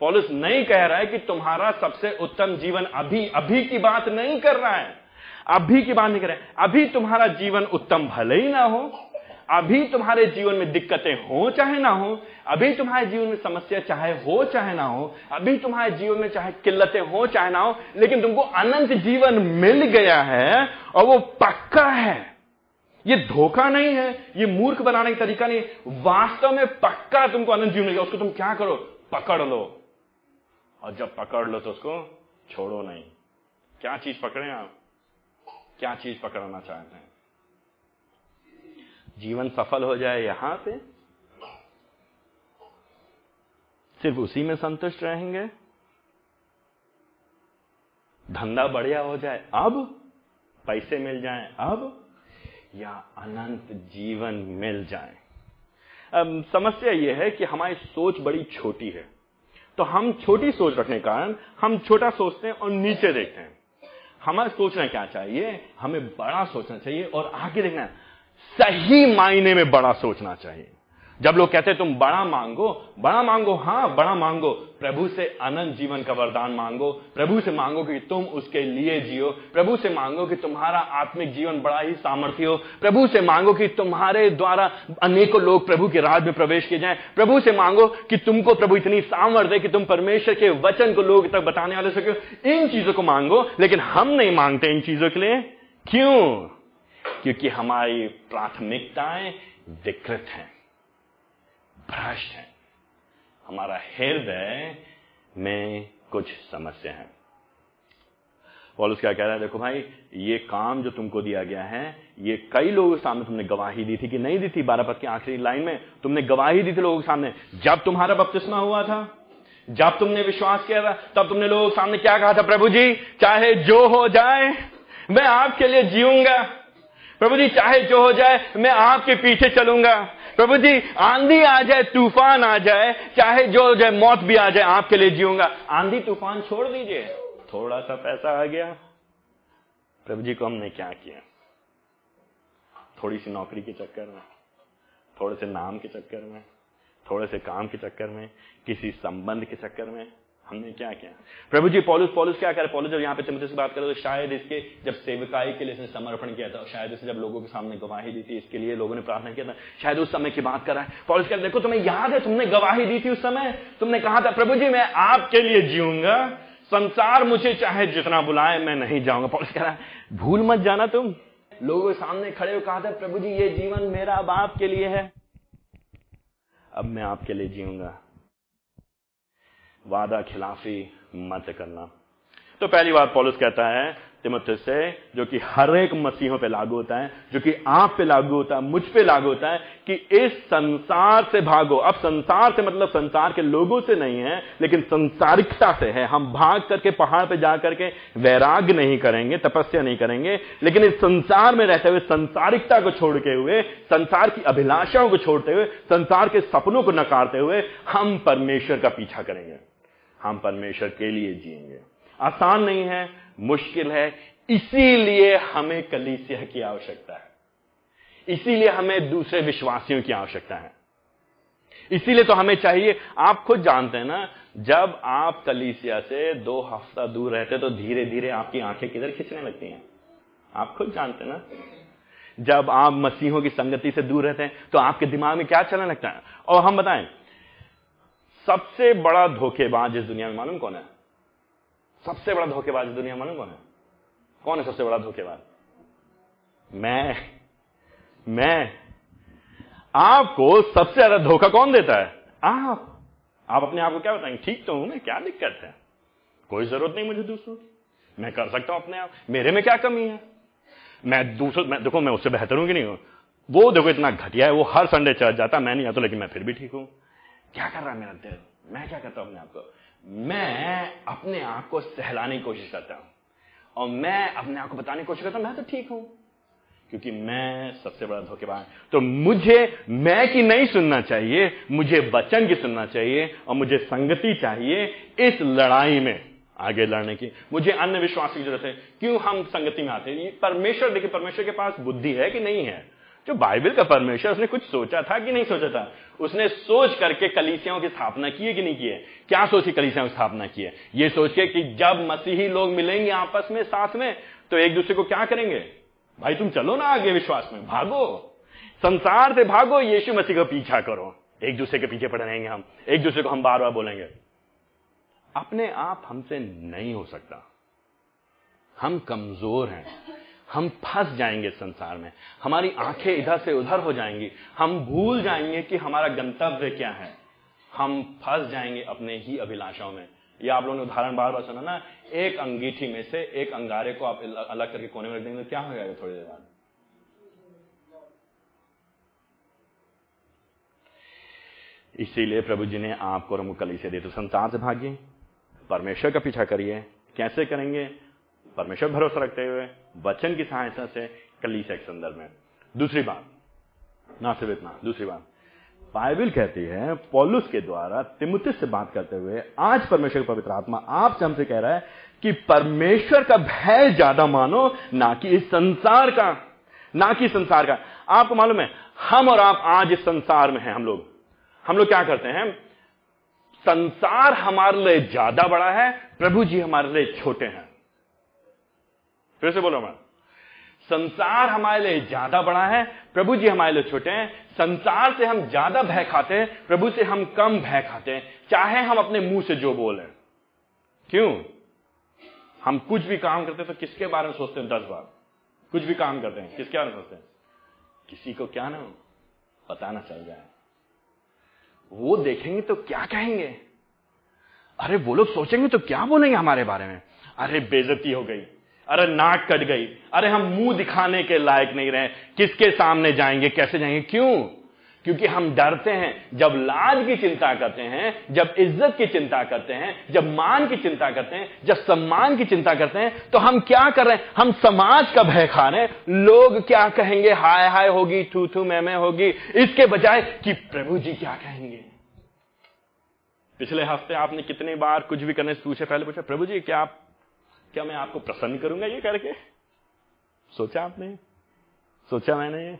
पॉलिस नहीं कह रहा है कि तुम्हारा सबसे उत्तम जीवन अभी अभी की बात नहीं कर रहा है। अभी की बात नहीं करें। अभी तुम्हारा जीवन उत्तम भले ही ना हो। अभी तुम्हारे जीवन में दिक्कतें हो चाहे ना हो। अभी तुम्हारे जीवन में समस्या चाहे हो चाहे ना हो। अभी तुम्हारे जीवन में चाहे किल्लतें हो चाहे ना हो, लेकिन तुमको अनंत जीवन मिल गया है और वो पक्का है। ये धोखा नहीं है, ये मूर्ख बनाने का तरीका नहीं वास्तव में पक्का तुमको अनंत जीवन मिल गया। उसको तुम क्या करो? पकड़ लो। और जब पकड़ लो तो उसको छोड़ो नहीं। क्या चीज़ पकड़े आप? क्या चीज़ पकड़ना चाहते हैं? जीवन सफल हो जाए यहाँ पे सिर्फ़ उसी में संतुष्ट रहेंगे? धंधा बढ़िया हो जाए अब, पैसे मिल जाए अब, या अनंत जीवन मिल जाए? अब समस्या यह है कि हमारी सोच बड़ी छोटी है। तो हम छोटी सोच रखने के कारण हम छोटा सोचते हैं और नीचे देखते हैं। हमें सोचना क्या चाहिए? हमें बड़ा सोचना चाहिए और आगे देखना सही मायने में बड़ा सोचना चाहिए। जब लोग कहते तुम बड़ा मांगो बड़ा मांगो हाँ बड़ा मांगो, प्रभु से अनंत जीवन का वरदान मांगो, प्रभु से मांगो कि तुम उसके लिए जियो, प्रभु से मांगो कि तुम्हारा आत्मिक जीवन बड़ा ही सामर्थ्य हो, प्रभु से मांगो कि तुम्हारे द्वारा अनेकों लोग प्रभु के राज में प्रवेश किए जाएँ, प्रभु से मांगो कि तुमको प्रभु इतनी सामर्थ्य कि तुम परमेश्वर के वचन को लोग तक बताने वाले सको, इन चीज़ों को मांगो, लेकिन हम नहीं मांगते इन चीज़ों के लिए। क्यों? क्योंकि हमारी प्राथमिकताएँ विकृत हैं। भ्रष्ट है। हमारा हृदय में कुछ समस्या है। पॉलुस क्या कह रहा है? देखो भाई, ये काम जो तुमको दिया गया है, ये कई लोगों के सामने तुमने गवाही दी थी कि नहीं दी थी बारह पद की आखिरी लाइन में? तुमने गवाही दी थी लोगों के सामने। जब तुम्हारा बपतिस्मा हुआ था, जब तुमने विश्वास किया था, तब तुमने लोगों के सामने क्या कहा था? प्रभु जी, चाहे जो हो जाए, मैं आपके लिए जीऊँगा। प्रभु जी, चाहे जो हो जाए, मैं आपके पीछे चलूँगा। प्रभु जी, आंधी आ जाए, तूफ़ान आ जाए, चाहे जो जाए, मौत भी आ जाए, आपके लिए जीऊँगा। आंधी, तूफ़ान छोड़ दीजिए। थोड़ा सा पैसा आ गया। प्रभु जी को हमने क्या किया? थोड़ी सी नौकरी के चक्कर में, थोड़े से नाम के चक्कर में, थोड़े से काम के चक्कर में, किसी संबंध के चक्कर में हमने क्या किया? प्रभु जी, पॉलिस पॉलिस क्या करे? पॉलिस जब यहाँ पे तिमोथी से बात करे तो शायद इसके, जब सेविकाई के लिए इसने समर्पण किया था, शायद इसे जब लोगों के सामने गवाही दी थी, इसके लिए लोगों ने प्रार्थना किया था, शायद उस समय की बात कर रहा है। पॉलिस क्या देखो, तुम्हें याद है, तुमने गवाही दी थी उस समय? तुमने कहा था, प्रभु जी, मैं आपके लिए जीऊँगा, संसार मुझे चाहे जितना बुलाए, मैं नहीं जाऊँगा। पॉलिस कह रहा है, भूल मत जाना तुम। लोगों के सामने खड़े हो कहा था, प्रभु जी, ये जीवन मेरा बाप के लिए है। अब मैं आपके लिए जीऊँगा। वादा खिलाफी मत करना। तो पहली बात पॉलिस कहता है तिमोथी से, जो कि हर एक मसीहों पे लागू होता है, जो कि आप पे लागू होता है, मुझ पे लागू होता है, कि इस संसार से भागो। अब संसार से मतलब संसार के लोगों से नहीं है, लेकिन संसारिकता से है। हम भाग करके, पहाड़ पे जाकर के वैराग्य नहीं करेंगे, तपस्या नहीं करेंगे, लेकिन इस संसार में रहते हुए, संसारिकता को छोड़ के हुए, संसार की अभिलाषाओं को छोड़ते हुए, संसार के सपनों को नकारते हुए, हम परमेश्वर का पीछा करेंगे। हम परमेश्वर के लिए जिएँगे। आसान नहीं है, मुश्किल है, इसीलिए हमें कलीसिया की आवश्यकता है। इसीलिए हमें दूसरे विश्वासियों की आवश्यकता है। इसीलिए तो हमें चाहिए, आप खुद जानते हैं ना, जब आप कलीसिया से दो हफ़्ता दूर रहते तो धीरे धीरे आपकी आँखें किधर खींचने लगती हैं? आप खुद जानते हैं ना? जब आप मसीहों की संगति से दूर रहते हैं तो आपके दिमाग में क्या चलने लगता है? और हम बताएँ सबसे बड़ा धोखेबाज इस दुनिया में मालूम कौन है? सबसे बड़ा धोखेबाज इस दुनिया में मालूम कौन है? कौन है सबसे बड़ा धोखेबाज? मैं मैं। आपको सबसे ज़्यादा धोखा कौन देता है? आप। आप अपने आप को क्या बताएँगे? ठीक तो हूँ मैं, क्या दिक्कत है? कोई ज़रूरत नहीं मुझे दूसरों की। मैं कर सकता हूँ अपने आप। मेरे में क्या कमी है? मैं दूसरों, मैं, देखो, मैं उससे बेहतर हूँ कि नहीं हूँ? वो देखो, इतना घटिया है, वो हर संडे चर्च जाता मैं नहीं आता, लेकिन मैं फिर भी ठीक हूँ। क्या कर रहा है मेरा दिल? मैं क्या करता हूँ अपने आप को? मैं अपने आप को सहलाने की कोशिश करता हूँ। और मैं अपने आप को बताने की कोशिश करता हूँ, मैं तो ठीक हूँ। क्योंकि मैं सबसे बड़ा धोखेबाज। तो मुझे मैं की नहीं सुनना चाहिए, मुझे वचन की सुनना चाहिए और मुझे संगति चाहिए इस लड़ाई में आगे लड़ने की। मुझे अन्य विश्वास की ज़रूरत है। क्यों हम संगति में आते हैं? परमेश्वर, देखिए परमेश्वर के पास बुद्धि है कि नहीं है? जो बाइबल का परमेश्वर, उसने कुछ सोचा था कि नहीं सोचा था? उसने सोच करके कलीसियाओं की स्थापना की है कि नहीं की है? क्या सोच के कलीसियाओं की स्थापना की है? ये सोच के कि जब मसीही लोग मिलेंगे आपस में, साथ में तो एक दूसरे को क्या करेंगे? भाई, तुम चलो ना आगे विश्वास में, भागो। संसार से भागो, यीशु मसीह का पीछा करो। एक दूसरे के पीछे पड़े रहेंगे हम। एक दूसरे को हम बार बार बोलेंगे। अपने आप हमसे नहीं हो सकता। हम कमज़ोर हैं। हम फंस जाएँगे संसार में। हमारी आँखें इधर से उधर हो जाएँगी। हम भूल जाएँगे कि हमारा गंतव्य क्या है। हम फंस जाएँगे अपने ही अभिलाषाओं में। ये आप लोगों ने उदाहरण बार बार सुना ना, एक अंगीठी में से एक अंगारे को आप अलग करके कोने में रख देंगे तो क्या हो जाएगा थोड़ी देर बाद? इसीलिए प्रभु जी ने आपको और कली से दे तो संसार से भागिए, परमेश्वर का पीछा करिए। कैसे करेंगे? परमेश्वर भरोसा रखते हुए, वचन की सहायता से कली से संदर्भ में। दूसरी बात, ना सिर्फ़ इतना, दूसरी बात। बाइबल कहती है, पॉलुस के द्वारा तिमुतिस से बात करते हुए, आज परमेश्वर का पवित्र आत्मा आपसे हमसे कह रहा है कि परमेश्वर का भय ज़्यादा मानो, ना कि इस संसार का, ना कि संसार का। आपको मालूम है, हम और आप आज इस संसार में हैं, हम लोग। हम लोग क्या करते हैं? संसार हमारे लिए ज़्यादा बड़ा है, प्रभु जी हमारे लिए छोटे हैं। फिर से बोलो मैं। संसार हमारे लिए ज़्यादा बड़ा है, प्रभु जी हमारे लिए छोटे हैं। संसार से हम ज़्यादा भय खाते हैं, प्रभु से हम कम भय खाते हैं। चाहे हम अपने मुँह से जो बोले। क्यों? हम कुछ भी काम करते हैं तो किसके बारे में सोचते हैं? दस बार। कुछ भी काम करते हैं, किसके बारे में सोचते हैं? किसी को क्या ना पता ना चल जाए। वो देखेंगे तो क्या कहेंगे? अरे वो लोग सोचेंगे तो क्या बोलेंगे हमारे बारे में? अरे बेजती हो गई। अरे नाक कट गई। अरे हम मुँह दिखाने के लायक नहीं रहे। किसके सामने जाएँगे, कैसे जाएँगे? क्यों? क्योंकि हम डरते हैं। जब लाज की चिंता करते हैं, जब इज़्ज़त की चिंता करते हैं, जब मान की चिंता करते हैं, जब सम्मान की चिंता करते हैं तो हम क्या कर रहे हैं? हम समाज का भय खा रहे हैं। लोग क्या कहेंगे? हाय हाय होगी, थू थू, मैं मैं होगी। इसके बजाय कि प्रभु जी क्या कहेंगे? पिछले हफ़्ते आपने कितनी बार कुछ भी करने से पूछे, पहले पूछा, प्रभु जी, क्या आप क्या मैं आपको प्रसन्न करूँगा ये करके? सोचा आपने? सोचा मैंने ये?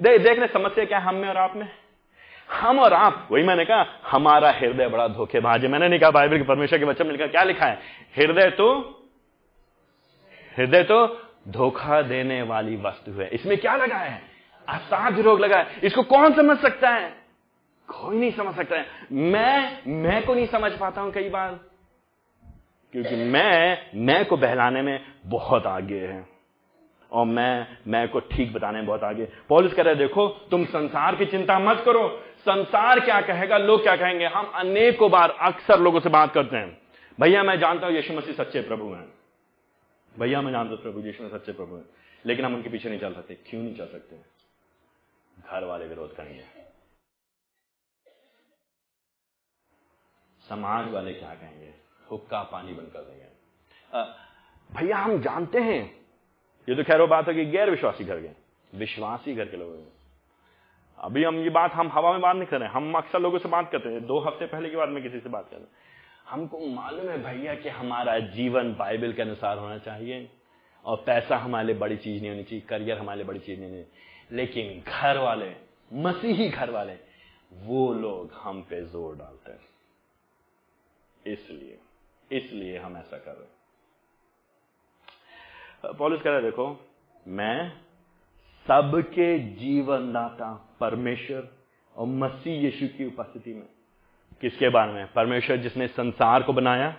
दे, देख रहे समस्या क्या हम में और आप में? हम और आप वही मैंने कहा हमारा हृदय बड़ा धोखेबाज है। मैंने नहीं कहा बाइबल के परमेश्वर के बच्चे में लिखा क्या लिखा है? हृदय तो हृदय तो धोखा देने वाली वस्तु है। इसमें क्या लगा है? असाध्य रोग लगा है। इसको कौन समझ सकता है? कोई नहीं समझ सकता है। मैं मैं को नहीं समझ पाता हूँ कई बार। क्योंकि मैं मैं को बहलाने में बहुत आगे है। और मैं मैं को ठीक बताने में बहुत आगे। पॉलिस कह रहे देखो, तुम संसार की चिंता मत करो। संसार क्या कहेगा, लोग क्या कहेंगे? हम अनेकों बार अक्सर लोगों से बात करते हैं। भैया, मैं जानता हूँ यीशु मसीह सच्चे प्रभु हैं। भैया, मैं जानता हूँ प्रभु यीशु सच्चे प्रभु हैं। लेकिन हम उनके पीछे नहीं चल सकते। क्यों नहीं चल सकते? घर वाले विरोध करेंगे। समाज वाले क्या कहेंगे? हुक्का पानी बंद कर देंगे भैया हम जानते हैं। ये तो खैर वो बात है कि गैर विश्वासी घर गए। विश्वासी घर के लोग अभी हम ये बात हम हवा में बात नहीं कर रहे हम अक्सर लोगों से बात करते हैं। दो हफ़्ते पहले की बात में किसी से बात कर रहे हैं। हमको मालूम है भैया कि हमारा जीवन बाइबल के अनुसार होना चाहिए और पैसा हमारे लिए बड़ी चीज़ नहीं होनी चाहिए करियर हमारे लिए बड़ी चीज़ नहीं होनी लेकिन घर वाले मसीही घर वाले वो लोग हम पे ज़ोर डालते हैं। इसलिए इसलिए हम ऐसा कर रहे पॉलिस कह रहे देखो, मैं सबके जीवनदाता, परमेश्वर और मसीह यीशु की उपस्थिति में। किसके बारे में? परमेश्वर जिसने संसार को बनाया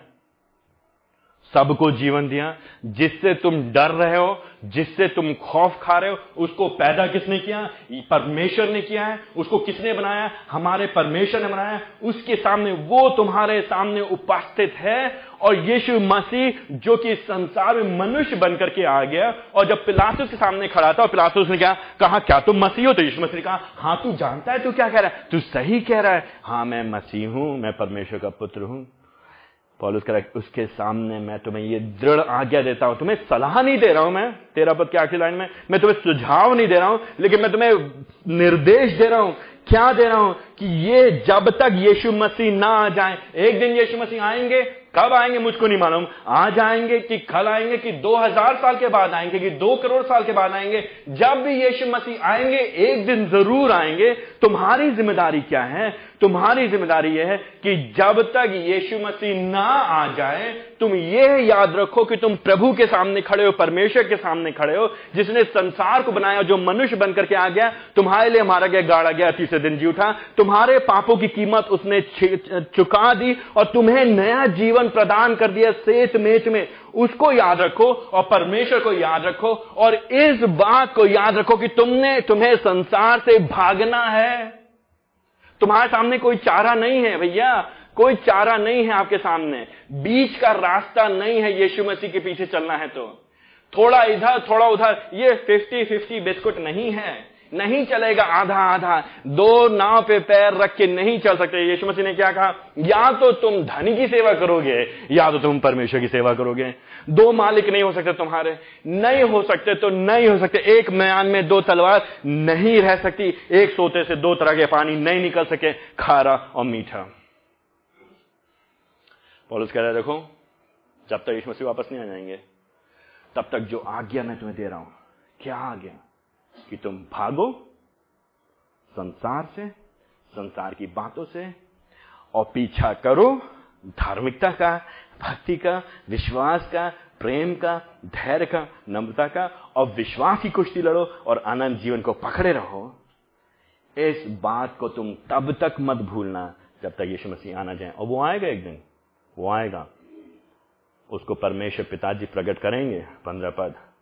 सबको जीवन दिया। जिससे तुम डर रहे हो, जिससे तुम खौफ खा रहे हो, उसको पैदा किसने किया? परमेश्वर ने किया है। उसको किसने बनाया? हमारे परमेश्वर ने बनाया। उसके सामने वो तुम्हारे सामने उपस्थित है। और यीशु मसीह, जो कि संसार में मनुष्य बनकर के आ गया और जब पिलातुस के सामने खड़ा था और पिलातुस ने क्या कहा क्या तुम मसीह हो? तो यीशु मसीह ने कहा हाँ तू जानता है, तू क्या कह रहा है? तू सही कह रहा है। हाँ मैं मसीह हूँ, मैं परमेश्वर का पुत्र हूँ। पॉलुस कह उसके सामने मैं तुम्हें ये दृढ़ आज्ञा देता हूँ, तुम्हें सलाह नहीं दे रहा हूँ मैं, तेरा पद के आखिरी लाइन में, मैं तुम्हें सुझाव नहीं दे रहा हूँ, लेकिन मैं तुम्हें निर्देश दे रहा हूँ, क्या दे रहा हूँ कि ये जब तक यीशु मसीह ना आ जाए, एक दिन यीशु मसीह आएँगे, कब आएँगे मुझको नहीं मालूम। आ जाएँगे कि कल आएँगे कि 2000 साल के बाद आएँगे, कि दो करोड़ साल के बाद आएँगे। जब भी यीशु मसीह आएँगे, एक दिन ज़रूर आएँगे। तुम्हारी ज़िम्मेदारी क्या है? तुम्हारी ज़िम्मेदारी यह है कि जब तक यीशु मसीह ना आ जाए, तुम यह याद रखो कि तुम प्रभु के सामने खड़े हो, परमेश्वर के सामने खड़े हो, जिसने संसार को बनाया, जो मनुष्य बनकर के आ गया, तुम्हारे लिए मारा गया, गाड़ा गया, तीसरे दिन जी उठा। तुम्हारे पापों की कीमत उसने चुका दी और तुम्हें नया जीवन प्रदान कर दिया सेत मेच में। उसको याद रखो और परमेश्वर को याद रखो और इस बात को याद रखो कि तुमने तुम्हें संसार से भागना है। तुम्हारे सामने कोई चारा नहीं है भैया, कोई चारा नहीं है आपके सामने। बीच का रास्ता नहीं है यीशु मसीह के पीछे चलना है तो। थोड़ा इधर, थोड़ा उधर, ये फिफ्टी फिफ्टी बिस्कुट नहीं है। नहीं चलेगा आधा आधा। दो नाव पे पैर रख के नहीं चल सकते। यीशु मसीह ने क्या कहा? या तो तुम धनी की सेवा करोगे, या तो तुम परमेश्वर की सेवा करोगे। दो मालिक नहीं हो सकते तुम्हारे। नहीं हो सकते तो नहीं हो सकते। एक म्यान में दो तलवार नहीं रह सकती। एक सोते से दो तरह के पानी नहीं निकल सके, खारा और मीठा। पॉलिस कह रहे देखो, जब तक यीशु मसीह वापस नहीं आ जाएँगे, तब तक जो आज्ञा मैं तुम्हें दे रहा हूँ, क्या आज्ञा कि तुम भागो संसार से, संसार की बातों से, और पीछा करो धार्मिकता का, भक्ति का, विश्वास का, प्रेम का, धैर्य का, नम्रता का, और विश्वास की कुश्ती लड़ो और आनंद जीवन को पकड़े रहो। इस बात को तुम तब तक मत भूलना जब तक यीशु मसीह आना जाए। और वो आएगा एक दिन, वो आएगा। उसको परमेश्वर पिताजी प्रकट करेंगे, पंद्रह पद।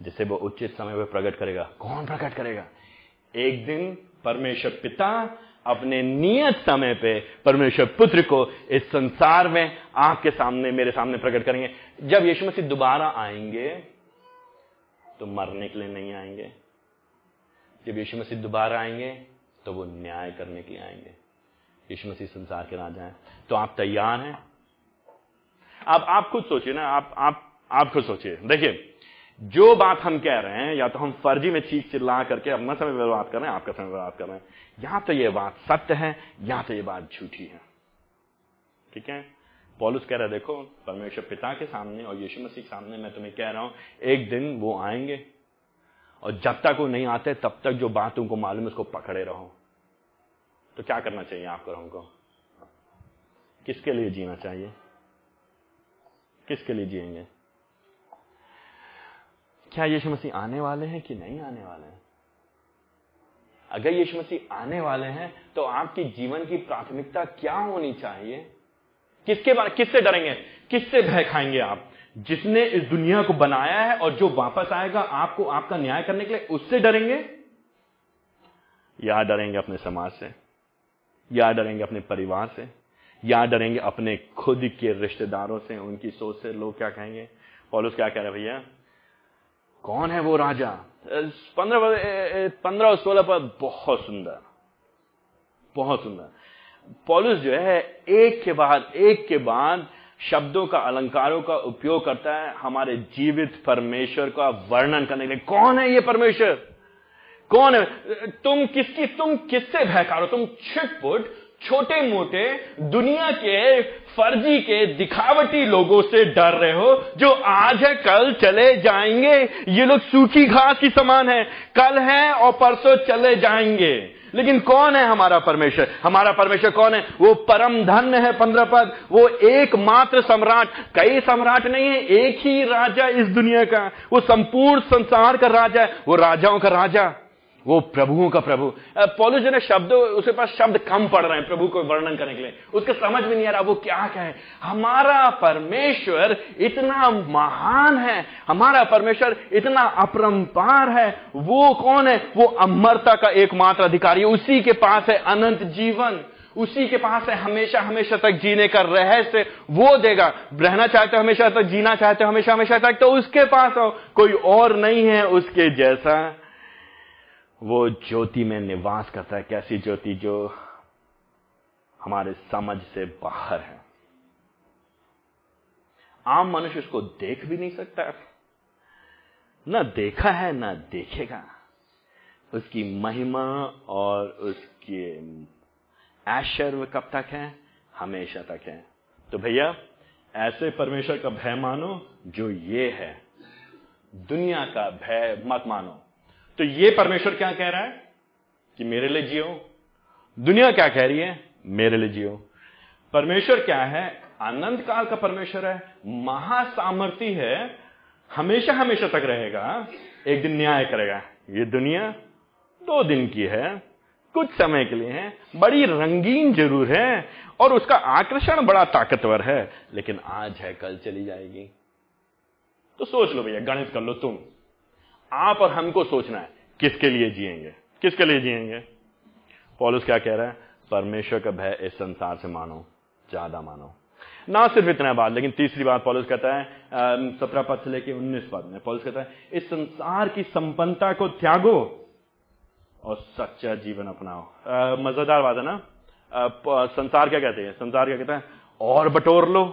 जिसे वो उचित समय पर प्रकट करेगा। कौन प्रकट करेगा? एक दिन परमेश्वर पिता अपने नियत समय पे परमेश्वर पुत्र को इस संसार में आपके सामने, मेरे सामने प्रकट करेंगे। जब यीशु मसीह दोबारा आएँगे तो मरने के लिए नहीं आएँगे। जब यीशु मसीह दोबारा आएँगे तो वो न्याय करने के लिए आएँगे। यीशु मसीह संसार के राजा हैं। तो आप तैयार हैं? आप आप खुद सोचिए ना, आप आप आप खुद सोचिए। देखिए जो बात हम कह रहे हैं, या तो हम फर्जी में चीख चिल्ला करके अपना समय बर्बाद कर रहे हैं, आपका समय बर्बाद कर रहे हैं। या तो ये बात सत्य है, या तो ये बात झूठी है। ठीक है? पॉलुस कह रहा देखो, परमेश्वर पिता के सामने और यीशु मसीह के सामने मैं तुम्हें कह रहा हूँ, एक दिन वो आएँगे। और जब तक वो नहीं आते, तब तक जो बात तुमको मालूम है, उसको पकड़े रहो। तो क्या करना चाहिए आपको हमको? किसके लिए जीना चाहिए? किसके लिए जिएँगे? क्या यीशु मसीह आने वाले हैं कि नहीं आने वाले हैं? अगर यीशु मसीह आने वाले हैं तो आपकी जीवन की प्राथमिकता क्या होनी चाहिए? किसके बारे, किससे डरेंगे? किससे भय खाएँगे आप? जिसने इस दुनिया को बनाया है और जो वापस आएगा, आपको आपका न्याय करने के लिए उससे डरेंगे? या डरेंगे अपने समाज से? या डरेंगे अपने परिवार से? या डरेंगे अपने खुद के रिश्तेदारों से? उनकी सोच से लोग क्या कहेंगे? पॉलुस क्या कह रहे भैया कौन है वो राजा? पंद्रह पंद्रह और सोलह पर बहुत सुंदर। बहुत सुंदर। पॉलिस जो है, एक के बाद एक के बाद शब्दों का, अलंकारों का उपयोग करता है हमारे जीवित परमेश्वर का वर्णन करने के लिए। कौन है ये परमेश्वर? कौन है? तुम किसकी तुम किससे भयकारो तुम छिटपुट छोटे मोटे दुनिया के फर्जी के दिखावटी लोगों से डर रहे हो, जो आज है, कल चले जाएँगे। ये लोग सूखी घास की समान है। कल है और परसों चले जाएँगे। लेकिन कौन है हमारा परमेश्वर? हमारा परमेश्वर कौन है? वो परम धन्य है, पंद्रह पद। वो एकमात्र सम्राट। कई सम्राट नहीं है, एक ही राजा इस दुनिया का। वो संपूर्ण संसार का राजा है। वो राजाओं का राजा। वो प्रभुओं का प्रभु। पॉलिस जो ने, शब्द, उसके पास शब्द कम पड़ रहे हैं प्रभु को वर्णन करने के लिए। उसके समझ में नहीं आ रहा, वो क्या कहे? हमारा परमेश्वर इतना महान है, हमारा परमेश्वर इतना अपरंपार है, वो कौन है? वो अमरता का एकमात्र अधिकारी, उसी के पास है अनंत जीवन। उसी के पास है हमेशा हमेशा तक जीने का रहस्य वो देगा। रहना चाहते हो, हमेशा तक, जीना चाहते हो, हमेशा हमेशा तक तो उसके पास हो। कोई और नहीं है उसके जैसा। वो ज्योति में निवास करता है। कैसी ज्योति जो हमारे समझ से बाहर है। आम मनुष्य उसको देख भी नहीं सकता। न देखा है, न देखेगा। उसकी महिमा और उसके ऐश्वर्य कब तक है? हमेशा तक है। तो भैया, ऐसे परमेश्वर का भय मानो जो ये है। दुनिया का भय मत मानो। तो ये परमेश्वर क्या कह रहा है? कि मेरे लिए जियो। दुनिया क्या कह रही है? मेरे लिए जियो। परमेश्वर क्या है? आनंद काल का परमेश्वर है। महासामर्थी है। हमेशा हमेशा तक रहेगा। एक दिन न्याय करेगा। ये दुनिया दो दिन की है। कुछ समय के लिए है। बड़ी रंगीन ज़रूर है। और उसका आकर्षण बड़ा ताकतवर है। लेकिन आज है, कल चली जाएगी। तो सोच लो भैया, गणित कर लो तुम। आप और हमको सोचना है किसके लिए जिएँगे? किसके लिए जिएँगे? पॉलिस क्या कह रहा है? परमेश्वर का भय इस संसार से मानो ज़्यादा मानो। ना सिर्फ़ इतना बात लेकिन तीसरी बात पॉलिस कहता है सत्रह पद से लेकर उन्नीस पद में पॉलिस कहता है इस संसार की संपन्नता को त्यागो और सच्चा जीवन अपनाओ। मज़ेदार बात है ना? आ, संसार क्या कहते हैं? संसार क्या कहता है? और बटोर लो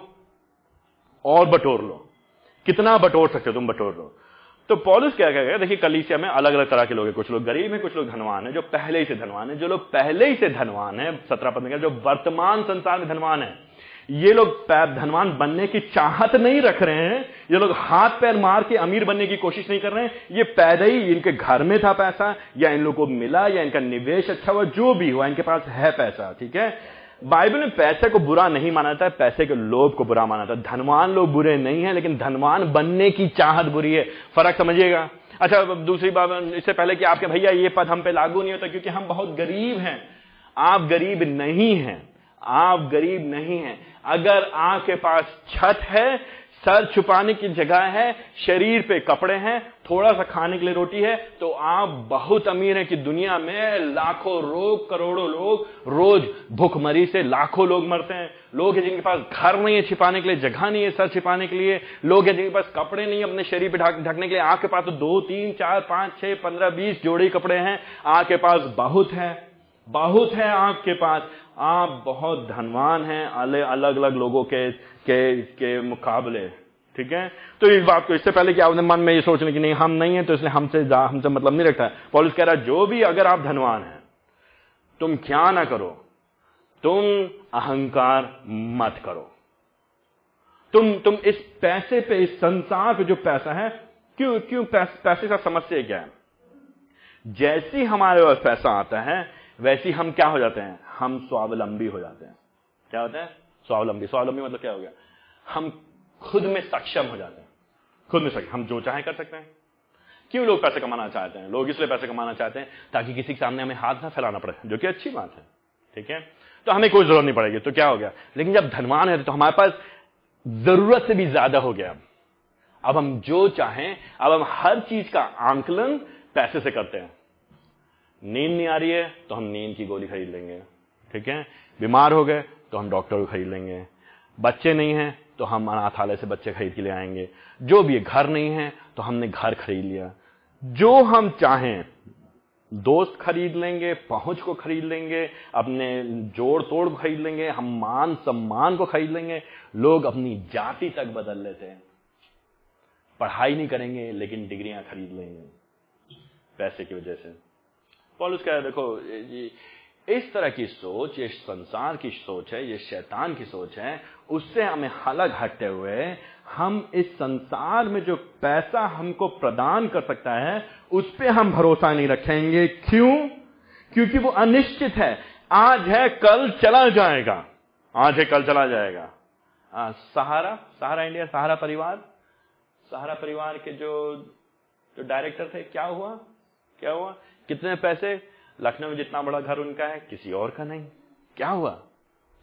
और बटोर लो। कितना बटोर सकते हो तुम बटोर लो? तो पॉलिस क्या कहेगा? देखिए, कलीसिया में अलग अलग तरह के लोग हैं। कुछ लोग गरीब हैं, कुछ लोग धनवान हैं, जो पहले ही से धनवान है। जो लोग पहले ही से धनवान है, सत्रह पद में जो वर्तमान संसार में धनवान है। ये लोग धनवान बनने की चाहत नहीं रख रहे हैं। ये लोग हाथ पैर मार के अमीर बनने की कोशिश नहीं कर रहे हैं। ये पैदा ही इनके घर में था पैसा, या इन लोगों को मिला, या इनका निवेश अच्छा हुआ, जो भी हुआ, इनके पास है पैसा, ठीक है? बाइबल में पैसे को बुरा नहीं माना जाता है, पैसे के लोभ को बुरा माना जाता है। धनवान लोग बुरे नहीं है, लेकिन धनवान बनने की चाहत बुरी है। फ़र्क समझिएगा। अच्छा दूसरी बात, इससे पहले कि आपके भैया ये पद हम पे लागू नहीं होता, क्योंकि हम बहुत गरीब हैं। आप गरीब नहीं हैं। आप गरीब नहीं हैं। अगर आपके पास छत है सर छुपाने की जगह है, शरीर पे कपड़े हैं थोड़ा सा खाने के लिए रोटी है तो आप बहुत अमीर हैं कि दुनिया में लाखों लोग करोड़ों लोग रोज भूखमरी से लाखों लोग मरते हैं। लोग हैं जिनके पास घर नहीं है छिपाने के लिए, जगह नहीं है सर छिपाने के लिए। लोग हैं जिनके पास कपड़े नहीं है अपने शरीर पे ढकने के लिए। आपके पास तो दो, तीन, चार, पाँच, छह, पंद्रह, बीस जोड़े कपड़े हैं। आपके पास बहुत है बहुत है आपके पास। आप बहुत धनवान हैं अलग अलग लोगों के के के मुकाबले ठीक है? तो इस बात को इससे पहले कि आपने मन में ये सोचने की नहीं हम नहीं है तो इसलिए हमसे हमसे मतलब नहीं रखता है। पॉलिस कह रहा जो भी अगर आप धनवान हैं तुम क्या ना करो? तुम अहंकार मत करो। तुम तुम इस पैसे पे इस संसार पे जो पैसा है क्यों क्यों पैस, पैसे का समस्या क्या है? जैसी हमारे पास पैसा आता है वैसी हम क्या हो जाते हैं? हम स्वावलंबी हो जाते हैं। क्या होते हैं? स्वावलंबी। स्वावलंबी मतलब क्या हो गया? हम खुद में सक्षम हो जाते हैं। खुद में सक्षम। हम जो चाहे कर सकते हैं। क्यों लोग पैसे कमाना चाहते हैं? लोग इसलिए पैसे कमाना चाहते हैं ताकि किसी के सामने हमें हाथ ना फैलाना पड़े, जो कि अच्छी बात है। ठीक है? तो हमें कोई ज़रूरत नहीं पड़ेगी। तो क्या हो गया? लेकिन जब धनवान है तो हमारे पास ज़रूरत से भी ज़्यादा हो गया। अब हम जो चाहें, अब हम हर चीज़ का आंकलन पैसे से करते हैं। नींद नहीं आ रही है तो हम नींद की गोली खरीद लेंगे। ठीक है? बीमार हो गए तो हम डॉक्टर को खरीद लेंगे। बच्चे नहीं हैं तो हम अनाथालय से बच्चे खरीद के ले आएँगे। जो भी घर नहीं है तो हमने घर खरीद लिया। जो हम चाहें, दोस्त खरीद लेंगे, पहुँच को खरीद लेंगे, अपने जोड़ तोड़ को खरीद लेंगे, हम मान सम्मान को खरीद लेंगे, लोग अपनी जाति तक बदल लेते हैं। पढ़ाई नहीं करेंगे, लेकिन डिग्रियाँ खरीद लेंगे, पैसे की वजह से। पॉलिस कह देखो इस तरह की सोच ये संसार की सोच है ये शैतान की सोच है उससे हमें अलग हटते हुए हम इस संसार में जो पैसा हमको प्रदान कर सकता है उस पर हम भरोसा नहीं रखेंगे। क्यों? क्योंकि वो अनिश्चित है। आज है कल चला जाएगा। आज है कल चला जाएगा। आ, सहारा? सहारा इंडिया सहारा परिवार? सहारा परिवार के जो जो डायरेक्टर थे क्या हुआ? क्या हुआ? कितने पैसे? लखनऊ में जितना बड़ा घर उनका है, किसी और का नहीं। क्या हुआ?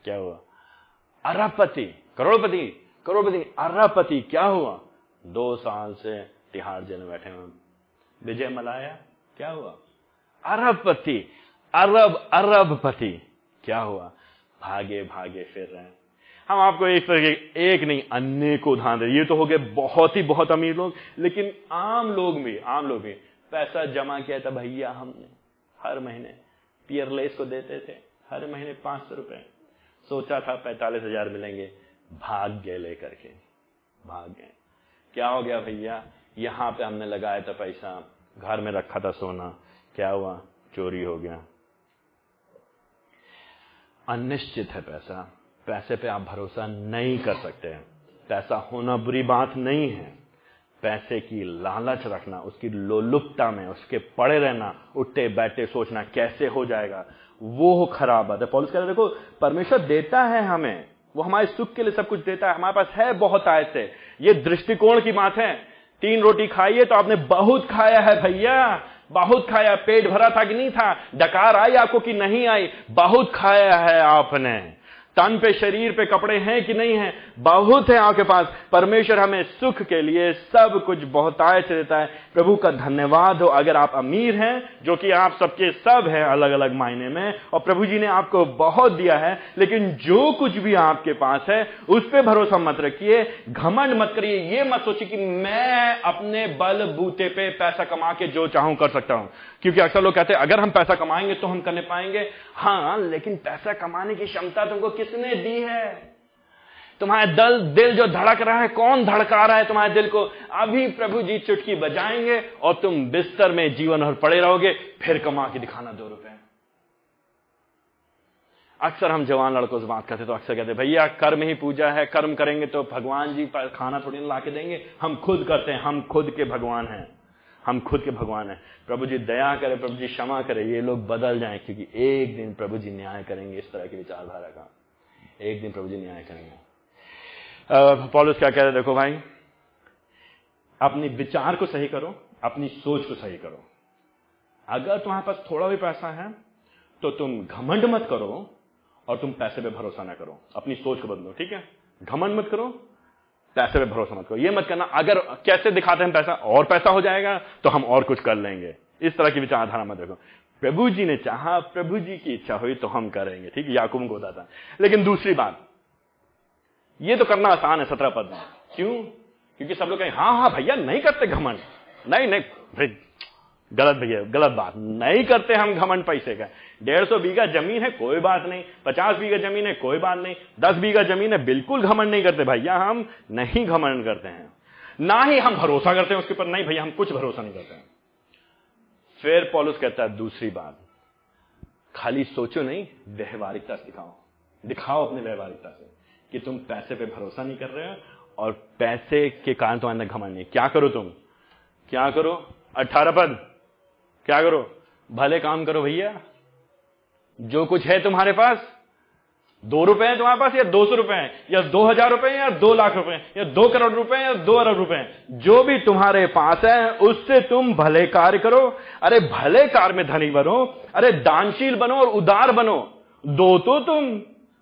क्या हुआ? अरबपति, करोड़पति करोड़पति, अरबपति, क्या हुआ? दो साल से तिहाड़ जेल में बैठे हुए विजय मलाया, क्या हुआ? अरबपति, अरब, अरबपति, क्या हुआ? भागे भागे फिर रहे हैं। हम आपको एक तरह के, एक नहीं, अन्य अनेक उदाहरण ये तो हो गए बहुत ही, बहुत अमीर लोग, लेकिन आम लोग भी, आम लोग भी, पैसा जमा किया था भैया हमने। हर महीने। पियरलेस को देते थे, हर महीने पाँच सौ रुपए। सोचा था पैतालीस हज़ार मिलेंगे भाग गए लेकर के। भाग गए क्या हो गया भैया? यहाँ पे हमने लगाया था पैसा। घर में रखा था सोना। क्या हुआ? चोरी हो गया। अनिश्चित है पैसा। पैसे पे आप भरोसा नहीं कर सकते। पैसा होना बुरी बात नहीं है। पैसे की लालच रखना, उसकी लोलुपता में, उसके पड़े रहना, उठते बैठे सोचना कैसे हो जाएगा, वो खराब बात। है पॉलिस कह रहे देखो, परमेश्वर देता है हमें, वो हमारे सुख के लिए सब कुछ देता है, हमारे पास है बहुत आय से ये दृष्टिकोण की बात है, तीन रोटी खाइए तो आपने बहुत खाया है भैया, बहुत खाया, पेट भरा था कि नहीं था, डकार आई आपको कि नहीं आई, बहुत खाया है आपने। तन पे, शरीर पे कपड़े हैं कि नहीं है? बहुत है आपके पास। परमेश्वर हमें सुख के लिए सब कुछ बहुतायत से देता है। प्रभु का धन्यवाद हो। अगर आप अमीर हैं, जो कि आप सबके सब हैं अलग अलग मायने में, और प्रभु जी ने आपको बहुत दिया है, लेकिन जो कुछ भी आपके पास है, उस पर भरोसा मत रखिए। घमंड मत करिए। ये मत सोचिए कि मैं अपने बल बूते पे पैसा कमा के जो चाहूँ कर सकता हूँ। क्योंकि अक्सर लोग कहते हैं, अगर हम पैसा कमाएँगे तो हम करने पाएँगे। हाँ लेकिन पैसा कमाने की क्षमता तुमको किसने दी है? तुम्हारे दल, दिल जो धड़क रहा है, कौन धड़का रहा है तुम्हारे दिल को? अभी प्रभु जी चुटकी बजाएँगे और तुम बिस्तर में जीवन भर पड़े रहोगे, फिर कमा के दिखाना दो रुपए। अक्सर हम जवान लड़कों से बात करते तो अक्सर कहते भैया, कर्म ही पूजा है, कर्म करेंगे तो भगवान जी खाना थोड़ी ला के देंगे। हम खुद करते हैं, हम खुद के भगवान हैं। हम खुद के भगवान हैं। प्रभु जी दया करे प्रभु जी क्षमा करे, ये लोग बदल जाएँ, क्योंकि एक दिन प्रभु जी न्याय करेंगे इस तरह की विचारधारा का। एक दिन प्रभु जी न्याय करेंगे। पॉलिस क्या कह रहे देखो भाई, अपनी विचार को सही करो, अपनी सोच को सही करो। अगर तुम्हारे पास थोड़ा भी पैसा है तो तुम घमंड मत करो और तुम पैसे पे भरोसा ना करो। अपनी सोच को बदलो, ठीक है? घमंड मत करो पैसे पे भरोसा मत करो। ये मत करना, अगर कैसे दिखाते हैं पैसा, और पैसा हो जाएगा तो हम और कुछ कर लेंगे। इस तरह की विचारधारा मत रखो। प्रभु जी ने चाहा, प्रभु जी की इच्छा हुई तो हम करेंगे, ठीक है? याकूब को बताता लेकिन दूसरी बात, ये तो करना आसान है, सत्रह पद में। क्यों? क्योंकि सब लोग कहें हाँ हाँ भैया, नहीं करते घमंड। नहीं नहीं गलत भैया, गलत बात। नहीं करते हम घमंड पैसे का। डेढ़ सौ बीघा ज़मीन है, कोई बात नहीं। पचास बीघा ज़मीन है, कोई बात नहीं। दस बीघा ज़मीन है, बिल्कुल घमंड नहीं करते। भैया, हम नहीं घमंड करते हैं। ना ही हम भरोसा करते हैं उसके ऊपर। नहीं भैया, हम कुछ भरोसा नहीं करते हैं। फिर पॉलुस कहता है, दूसरी बात। खाली सोचो नहीं, व्यवहारिकता दिखाओ। दिखाओ अपने व्यवहारिकता से कि तुम पैसे पे भरोसा नहीं कर रहे हो और पैसे के कारण तुम्हारे अंदर घमंड नहीं। क्या करो तुम? क्या करो? अट्ठारह पद। क्या करो? भले काम करो भैया। जो कुछ है तुम्हारे पास? दो रुपए हैं तुम्हारे पास या दो सौ रुपए हैं? या दो हज़ार रुपए या दो लाख रुपए या दो करोड़ रुपए या दो अरब रुपए जो भी तुम्हारे पास है, उससे तुम भले कार्य करो। अरे, भले कार्य में धनी बनो। अरे, दानशील बनो और उदार बनो। दो तो तुम।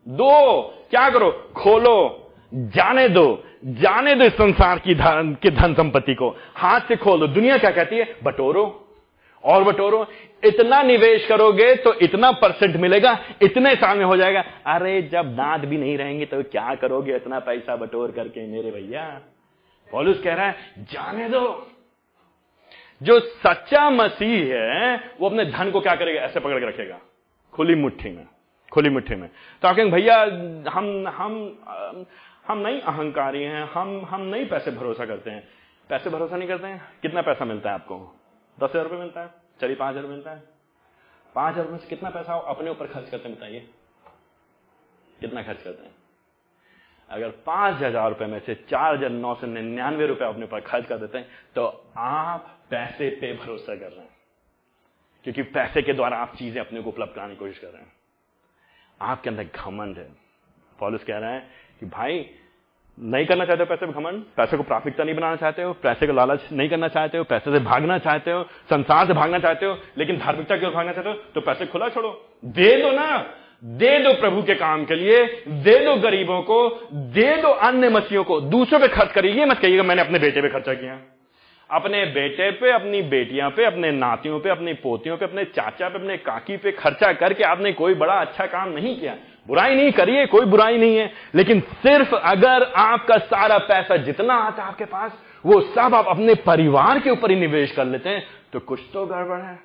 दो। क्या करो? खोलो। जाने दो। जाने दो इस संसार की धन की धन संपत्ति को। हाथ से खोल। दुनिया क्या कहती है? बटोरो। और बटोरो, इतना निवेश करोगे तो इतना परसेंट मिलेगा, इतने साल में हो जाएगा। अरे, जब दांत भी नहीं रहेंगे तो क्या करोगे इतना पैसा बटोर करके मेरे भैया? पॉलुस कह रहा है, जाने दो। जो सच्चा मसीह है, वो अपने धन को क्या करेगा? ऐसे पकड़ के रखेगा। खुली मुट्ठी में, खुली मुट्ठी में। तो आप कहेंगे, भैया, हम हम हम नहीं अहंकारी हैं, हम हम नहीं पैसे भरोसा करते हैं। पैसे भरोसा नहीं करते हैं? कितना पैसा मिलता है आपको? दस हज़ार रुपये मिलता है, चलिए पाँच हज़ार मिलता है। पाँच हज़ार में से कितना पैसा आप अपने ऊपर खर्च करते हैं, बताइए। कितना खर्च करते हैं? अगर पाँच हज़ार रुपए में से चार हज़ार नौ सौ निन्यानवे रुपए अपने ऊपर खर्च कर देते हैं तो आप पैसे पे भरोसा कर रहे हैं। क्योंकि पैसे के द्वारा आप चीज़ें अपने को उपलब्ध कराने की कोशिश कर रहे हैं। आपके अंदर घमंड है। पॉलिस कह रहा है कि, भाई नहीं करना चाहते हो पैसे पे घमंड, पैसे को प्राथमिकता नहीं बनाना चाहते हो, पैसे का लालच नहीं करना चाहते हो, पैसे से भागना चाहते हो, संसार से भागना चाहते हो, लेकिन धार्मिकता की ओर भागना चाहते हो तो पैसे खुला छोड़ो। दे दो ना। दे दो प्रभु के काम के लिए, दे दो गरीबों को, दे दो अन्य मसीहों को। दूसरों पे खर्च करिए मत कहिएगा, मैंने अपने बेटे पे खर्चा किया। अपने बेटे पे, अपनी बेटियाँ पे, अपने नातियों पे, अपनी पोतियों पे, अपने चाचा पे, अपने काकी पे खर्चा करके आपने कोई बड़ा अच्छा काम नहीं किया। बुराई नहीं करिए, कोई बुराई नहीं है। लेकिन सिर्फ़ अगर आपका सारा पैसा जितना आता आपके पास, वो सब आप अपने परिवार के ऊपर ही निवेश कर लेते हैं तो कुछ तो गड़बड़ है।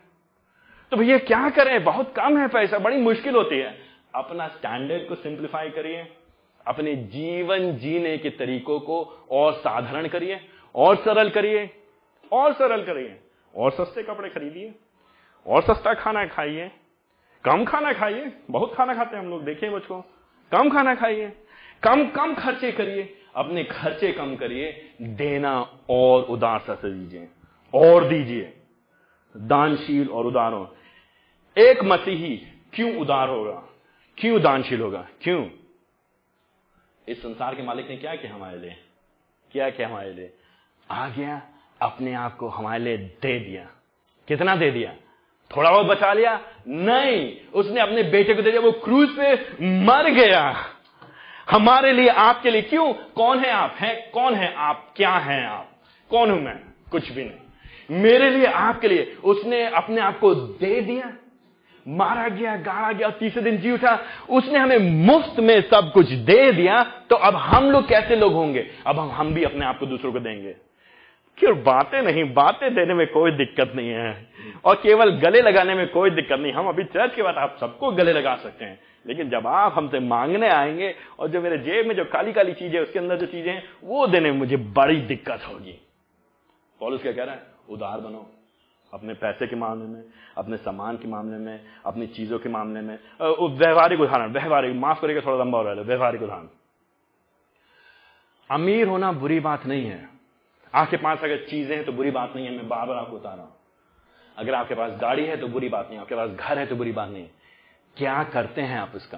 तो भैया, क्या करें? बहुत कम है पैसा, बड़ी मुश्किल होती है। अपना स्टैंडर्ड को सिंप्लीफाई करिए, अपने जीवन जीने के तरीकों को और साधारण करिए, और सरल करिए, और सरल करिए, और सस्ते कपड़े खरीदिए, और सस्ता खाना खाइए कम खाना खाइए, बहुत खाना खाते हैं हम लोग, देखिए मुझको कम खाना खाइए, कम कम खर्चे करिए, अपने खर्चे कम करिए, देना और उदारता से दीजिए, और दीजिए। दानशील और उदार हो। एक मसीही क्यों उदार होगा? क्यों दानशील होगा? क्यों? इस संसार के मालिक ने क्या किया हमारे लिए? क्या किया हमारे लिए? आ गया, अपने आप को हमारे लिए दे दिया। कितना दे दिया? थोड़ा बहुत बचा लिया? नहीं। उसने अपने बेटे को दे दिया। वो क्रूज पे मर गया। हमारे लिए आपके लिए क्यों? कौन है आप? हैं? कौन है आप? क्या हैं आप? कौन हूँ मैं? कुछ भी नहीं। मेरे लिए, आपके लिए। उसने अपने आप को दे दिया। मारा गया, गाड़ा गया तीसरे दिन जी उठा। उसने हमें मुफ़्त में सब कुछ दे दिया। तो अब हम लोग कैसे लोग होंगे? अब हम हम भी अपने आप को दूसरों को देंगे। क्यों बातें नहीं, बातें देने में कोई दिक्कत नहीं है। और केवल गले लगाने में कोई दिक्कत नहीं। हम अभी चर्च के बाद आप सबको गले लगा सकते हैं। लेकिन जब आप हमसे मांगने आएँगे और जो मेरे जेब में जो काली काली चीज़ें, उसके अंदर जो चीज़ें हैं, वो देने में मुझे बड़ी दिक्कत होगी। पॉलिस क्या कह रहा है? उदार बनो अपने पैसे के मामले में, अपने सामान के मामले में, अपनी चीज़ों के मामले में। व्यवहारिक उदाहरण, व्यवहारिक, माफ़ करेगा थोड़ा लंबा हो रहा है। व्यवहारिक उदाहरण। अमीर होना बुरी बात नहीं है। आपके पास अगर चीज़ें हैं तो बुरी बात नहीं है, मैं बार बार आपको बता रहा हूँ। अगर आपके पास गाड़ी है तो बुरी बात नहीं आपके पास घर है तो बुरी बात नहीं क्या करते हैं आप इसका?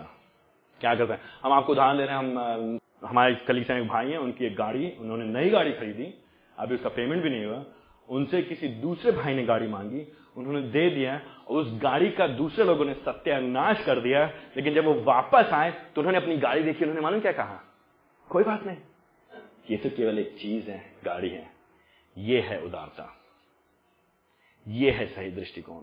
क्या करते हैं? हम आपको उदाहरण दे रहे हैं, हम हमारे कलीग एक भाई हैं, उनकी एक गाड़ी, उन्होंने नई गाड़ी खरीदी, अभी उसका पेमेंट भी नहीं हुआ। उनसे किसी दूसरे भाई ने गाड़ी मांगी, उन्होंने दे दिया, और उस गाड़ी का दूसरे लोगों ने सत्यानाश कर दिया, लेकिन जब वो वापस आए तो उन्होंने अपनी गाड़ी देखी, उन्होंने मालूम क्या कहा? कोई बात नहीं। ये तो केवल एक चीज़ है, गाड़ी है। ये है उदारता। ये है सही दृष्टिकोण।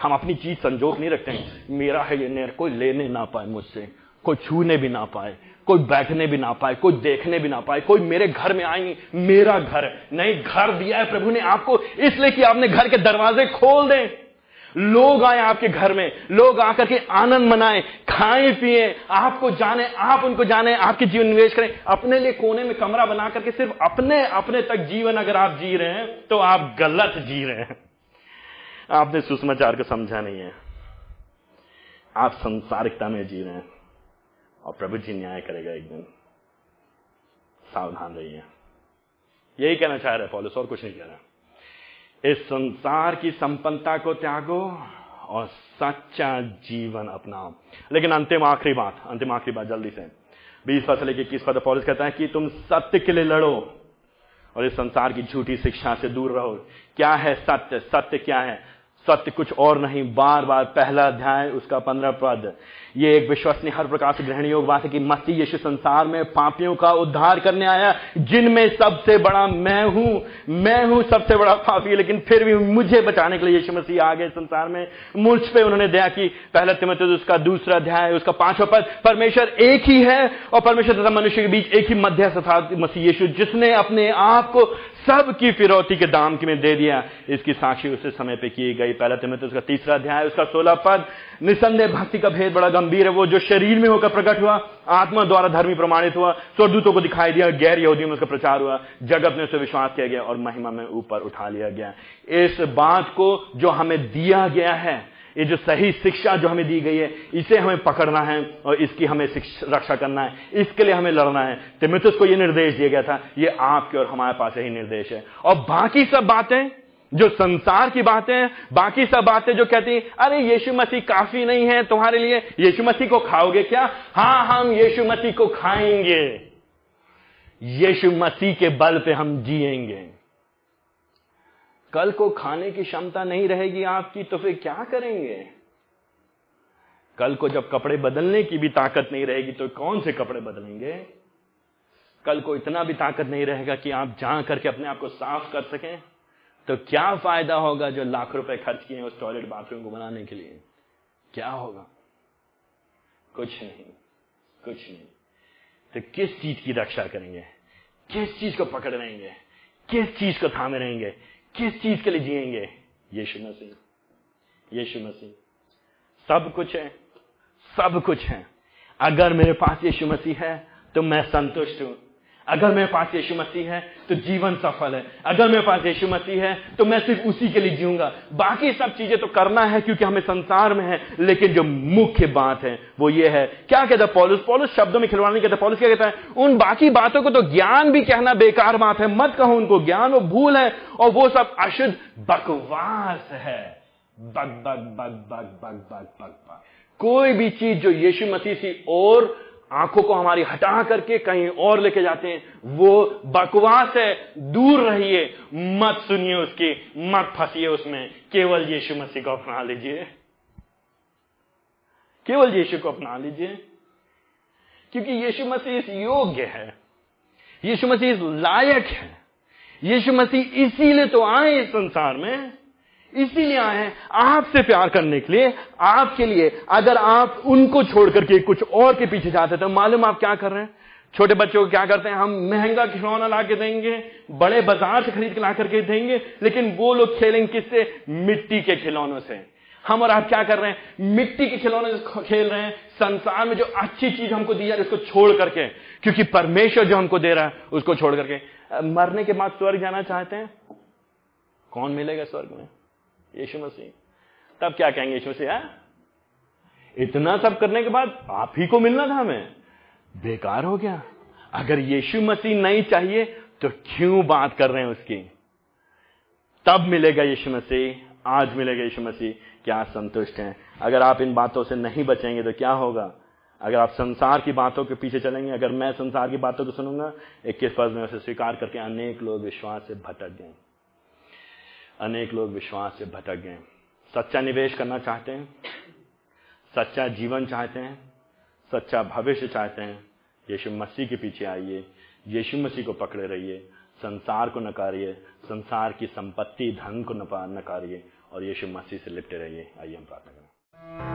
हम अपनी चीज़ संजोग नहीं रखते हैं। मेरा है ये नेर, कोई लेने ना पाए मुझसे, कोई छूने भी ना पाए, कोई बैठने भी ना पाए, कोई देखने भी ना पाए, कोई मेरे घर में आएँगे मेरा घर। नहीं, घर दिया है प्रभु ने आपको, इसलिए कि आपने घर के दरवाजे खोल दें। लोग आए आपके घर में, लोग आकर के आनंद मनाए, खाएँ, पिए, आपको जाने, आप उनको जाने, आपके जीवन निवेश करें। अपने लिए कोने में कमरा बना करके सिर्फ़ अपने अपने तक जीवन अगर आप जी रहे हैं तो आप गलत जी रहे हैं। आपने सुषमाचार को समझा नहीं है। आप संसारिकता में जी रहे हैं, और प्रभु जी न्याय करेगा एक दिन। सावधान रहिए। यही कहना चाह रहे पॉलिस, और कुछ नहीं कह रहा। इस संसार की संपन्नता को त्यागो और सच्चा जीवन अपनाओ। लेकिन अंतिम आखिरी बात, अंतिम आखिरी बात जल्दी से। बीस पद से लेकर इक्कीस पद पॉलिस कहता है कि तुम सत्य के लिए लड़ो और इस संसार की झूठी शिक्षा से दूर रहो। क्या है सत्य? सत्य क्या है? सत्य कुछ और नहीं बार बार पहला अध्याय, उसका पंद्रह पद। ये एक विश्वसनीय हर प्रकार से ग्रहण योग बात है कि मसीह यीशु संसार में पापियों का उद्धार करने आया, जिनमें सबसे बड़ा मैं हूँ। मैं हूँ सबसे बड़ा पापी, लेकिन फिर भी मुझे बचाने के लिए यीशु मसीह आ गए संसार में, मुझ पे उन्होंने दया की। पहला तिमत उसका दूसरा अध्याय, उसका पांचवा पद, परमेश्वर एक ही है और परमेश्वर तथा मनुष्य के बीच एक ही मध्य था मसीह यीशु, जिसने अपने आप को सब की फिरौती के दाम की में दे दिया। इसकी साक्षी उसे समय पे की गई। पहला तिमत उसका तीसरा अध्याय, उसका सोलह पद। निसंदेह भक्ति का भेद बड़ा गंभीर है। वो जो शरीर में होकर प्रकट हुआ, आत्मा द्वारा धर्मी प्रमाणित हुआ स्वरदूतों को दिखाई दिया, गैर यहूदियों में उसका प्रचार हुआ, जगत ने उसे विश्वास किया गया और महिमा में ऊपर उठा लिया गया। इस बात को जो हमें दिया गया है ये जो सही शिक्षा जो हमें दी गई है, इसे हमें पकड़ना है और इसकी हमें रक्षा करना है। इसके लिए हमें लड़ना है। तिमितुस को यह निर्देश दिया गया था, ये आपके और हमारे पास यही निर्देश है। और बाकी सब बातें, जो संसार की बातें, बाकी सब बातें जो कहती अरे, यीशु मसीह काफ़ी नहीं है तुम्हारे लिए। यीशु मसीह को खाओगे क्या? हाँ हम यीशु मसीह को खाएँगे। यीशु मसीह के बल पे हम जिएँगे। कल को खाने की क्षमता नहीं रहेगी आपकी तो फिर क्या करेंगे? कल को जब कपड़े बदलने की भी ताकत नहीं रहेगी तो कौन से कपड़े बदलेंगे? कल को इतना भी ताकत नहीं रहेगा कि आप जा करके अपने आप को साफ़ कर सकें तो क्या फ़ायदा होगा जो लाख रुपए खर्च किए उस टॉयलेट बाथरूम को बनाने के लिए? क्या होगा? कुछ नहीं कुछ नहीं। तो किस चीज़ की रक्षा करेंगे? किस चीज़ को पकड़ रहेंगे किस चीज़ को थामे रहेंगे? किस चीज़ के लिए जिएँगे? यीशु मसीह। यीशु मसीह। सब कुछ है। सब कुछ है। अगर मेरे पास यीशु मसीह है तो मैं संतुष्ट हूँ। अगर मेरे पास यीशु मसीह है तो जीवन सफल है। अगर मेरे पास यीशु मसीह है तो मैं सिर्फ़ उसी के लिए जीऊँगा। बाकी सब चीज़ें तो करना है, क्योंकि हमें संसार में है, लेकिन जो मुख्य बात है, वो ये है। क्या कहता है पॉलिस? पॉलिस शब्दों में खिलवाड़ नहीं कहता पॉलिस क्या कहता है? उन बाकी बातों को तो ज्ञान भी कहना बेकार बात है। मत कहो उनको, ज्ञान वो भूल है, और वो सब अशुद्ध बकवास है। बग बग बग बग बग बग बग बग कोई भी चीज़ जो यीशु मसीह और आँखों को हमारी हटा करके कहीं और लेके जाते हैं। वो बकवास है, दूर रहिए, मत सुनिए उसकी, मत फंसिए उसमें। केवल यीशु मसीह को अपना लीजिए। केवल यीशु को अपना लीजिए। क्योंकि यीशु मसीह इस योग्य है। यीशु मसीह इस लायक है। यीशु मसीह इसीलिए तो आए इस संसार में इसीलिए आए हैं आपसे प्यार करने के लिए, आपके लिए। अगर आप उनको छोड़ करके कुछ और के पीछे जाते तो मालूम आप क्या कर रहे हैं? छोटे बच्चों को क्या करते हैं? हम महँगा खिलौना ला के देंगे, बड़े बाज़ार से खरीद के ला करके देंगे, लेकिन वो लोग खेलेंगे किससे? मिट्टी के खिलौनों से। हम और आप क्या कर रहे हैं? मिट्टी के खिलौने से खेल रहे हैं, संसार में जो अच्छी चीज़ हमको दी जा रही है, उसको छोड़ करके, क्योंकि परमेश्वर जो हमको दे रहा है, उसको छोड़ करके। मरने के बाद स्वर्ग जाना चाहते हैं? कौन मिलेगा स्वर्ग में? यीशु मसीह। तब क्या कहेंगे यीशु मसीह इतना सब करने के बाद आप ही को मिलना था हमें। बेकार हो गया। अगर यीशु मसीह नहीं चाहिए तो क्यों बात कर रहे हैं उसकी? तब मिलेगा यीशु मसीह, आज मिलेगा यीशु मसीह। क्या संतुष्ट हैं? अगर आप इन बातों से नहीं बचेंगे तो क्या होगा? अगर आप संसार की बातों के पीछे चलेंगे, अगर मैं संसार की बातों को सुनूँगा, इक्कीस पद में उसे स्वीकार करके अनेक लोग विश्वास से भटक गए। अनेक लोग विश्वास से भटक गए। सच्चा निवेश करना चाहते हैं, सच्चा जीवन चाहते हैं, सच्चा भविष्य चाहते हैं। यीशु मसीह के पीछे आइए, यीशु मसीह को पकड़े रहिए, संसार को नकारिए, संसार की संपत्ति, धन को नकारिए और यीशु मसीह से लिपटे रहिए। आइए हम प्रार्थना करें।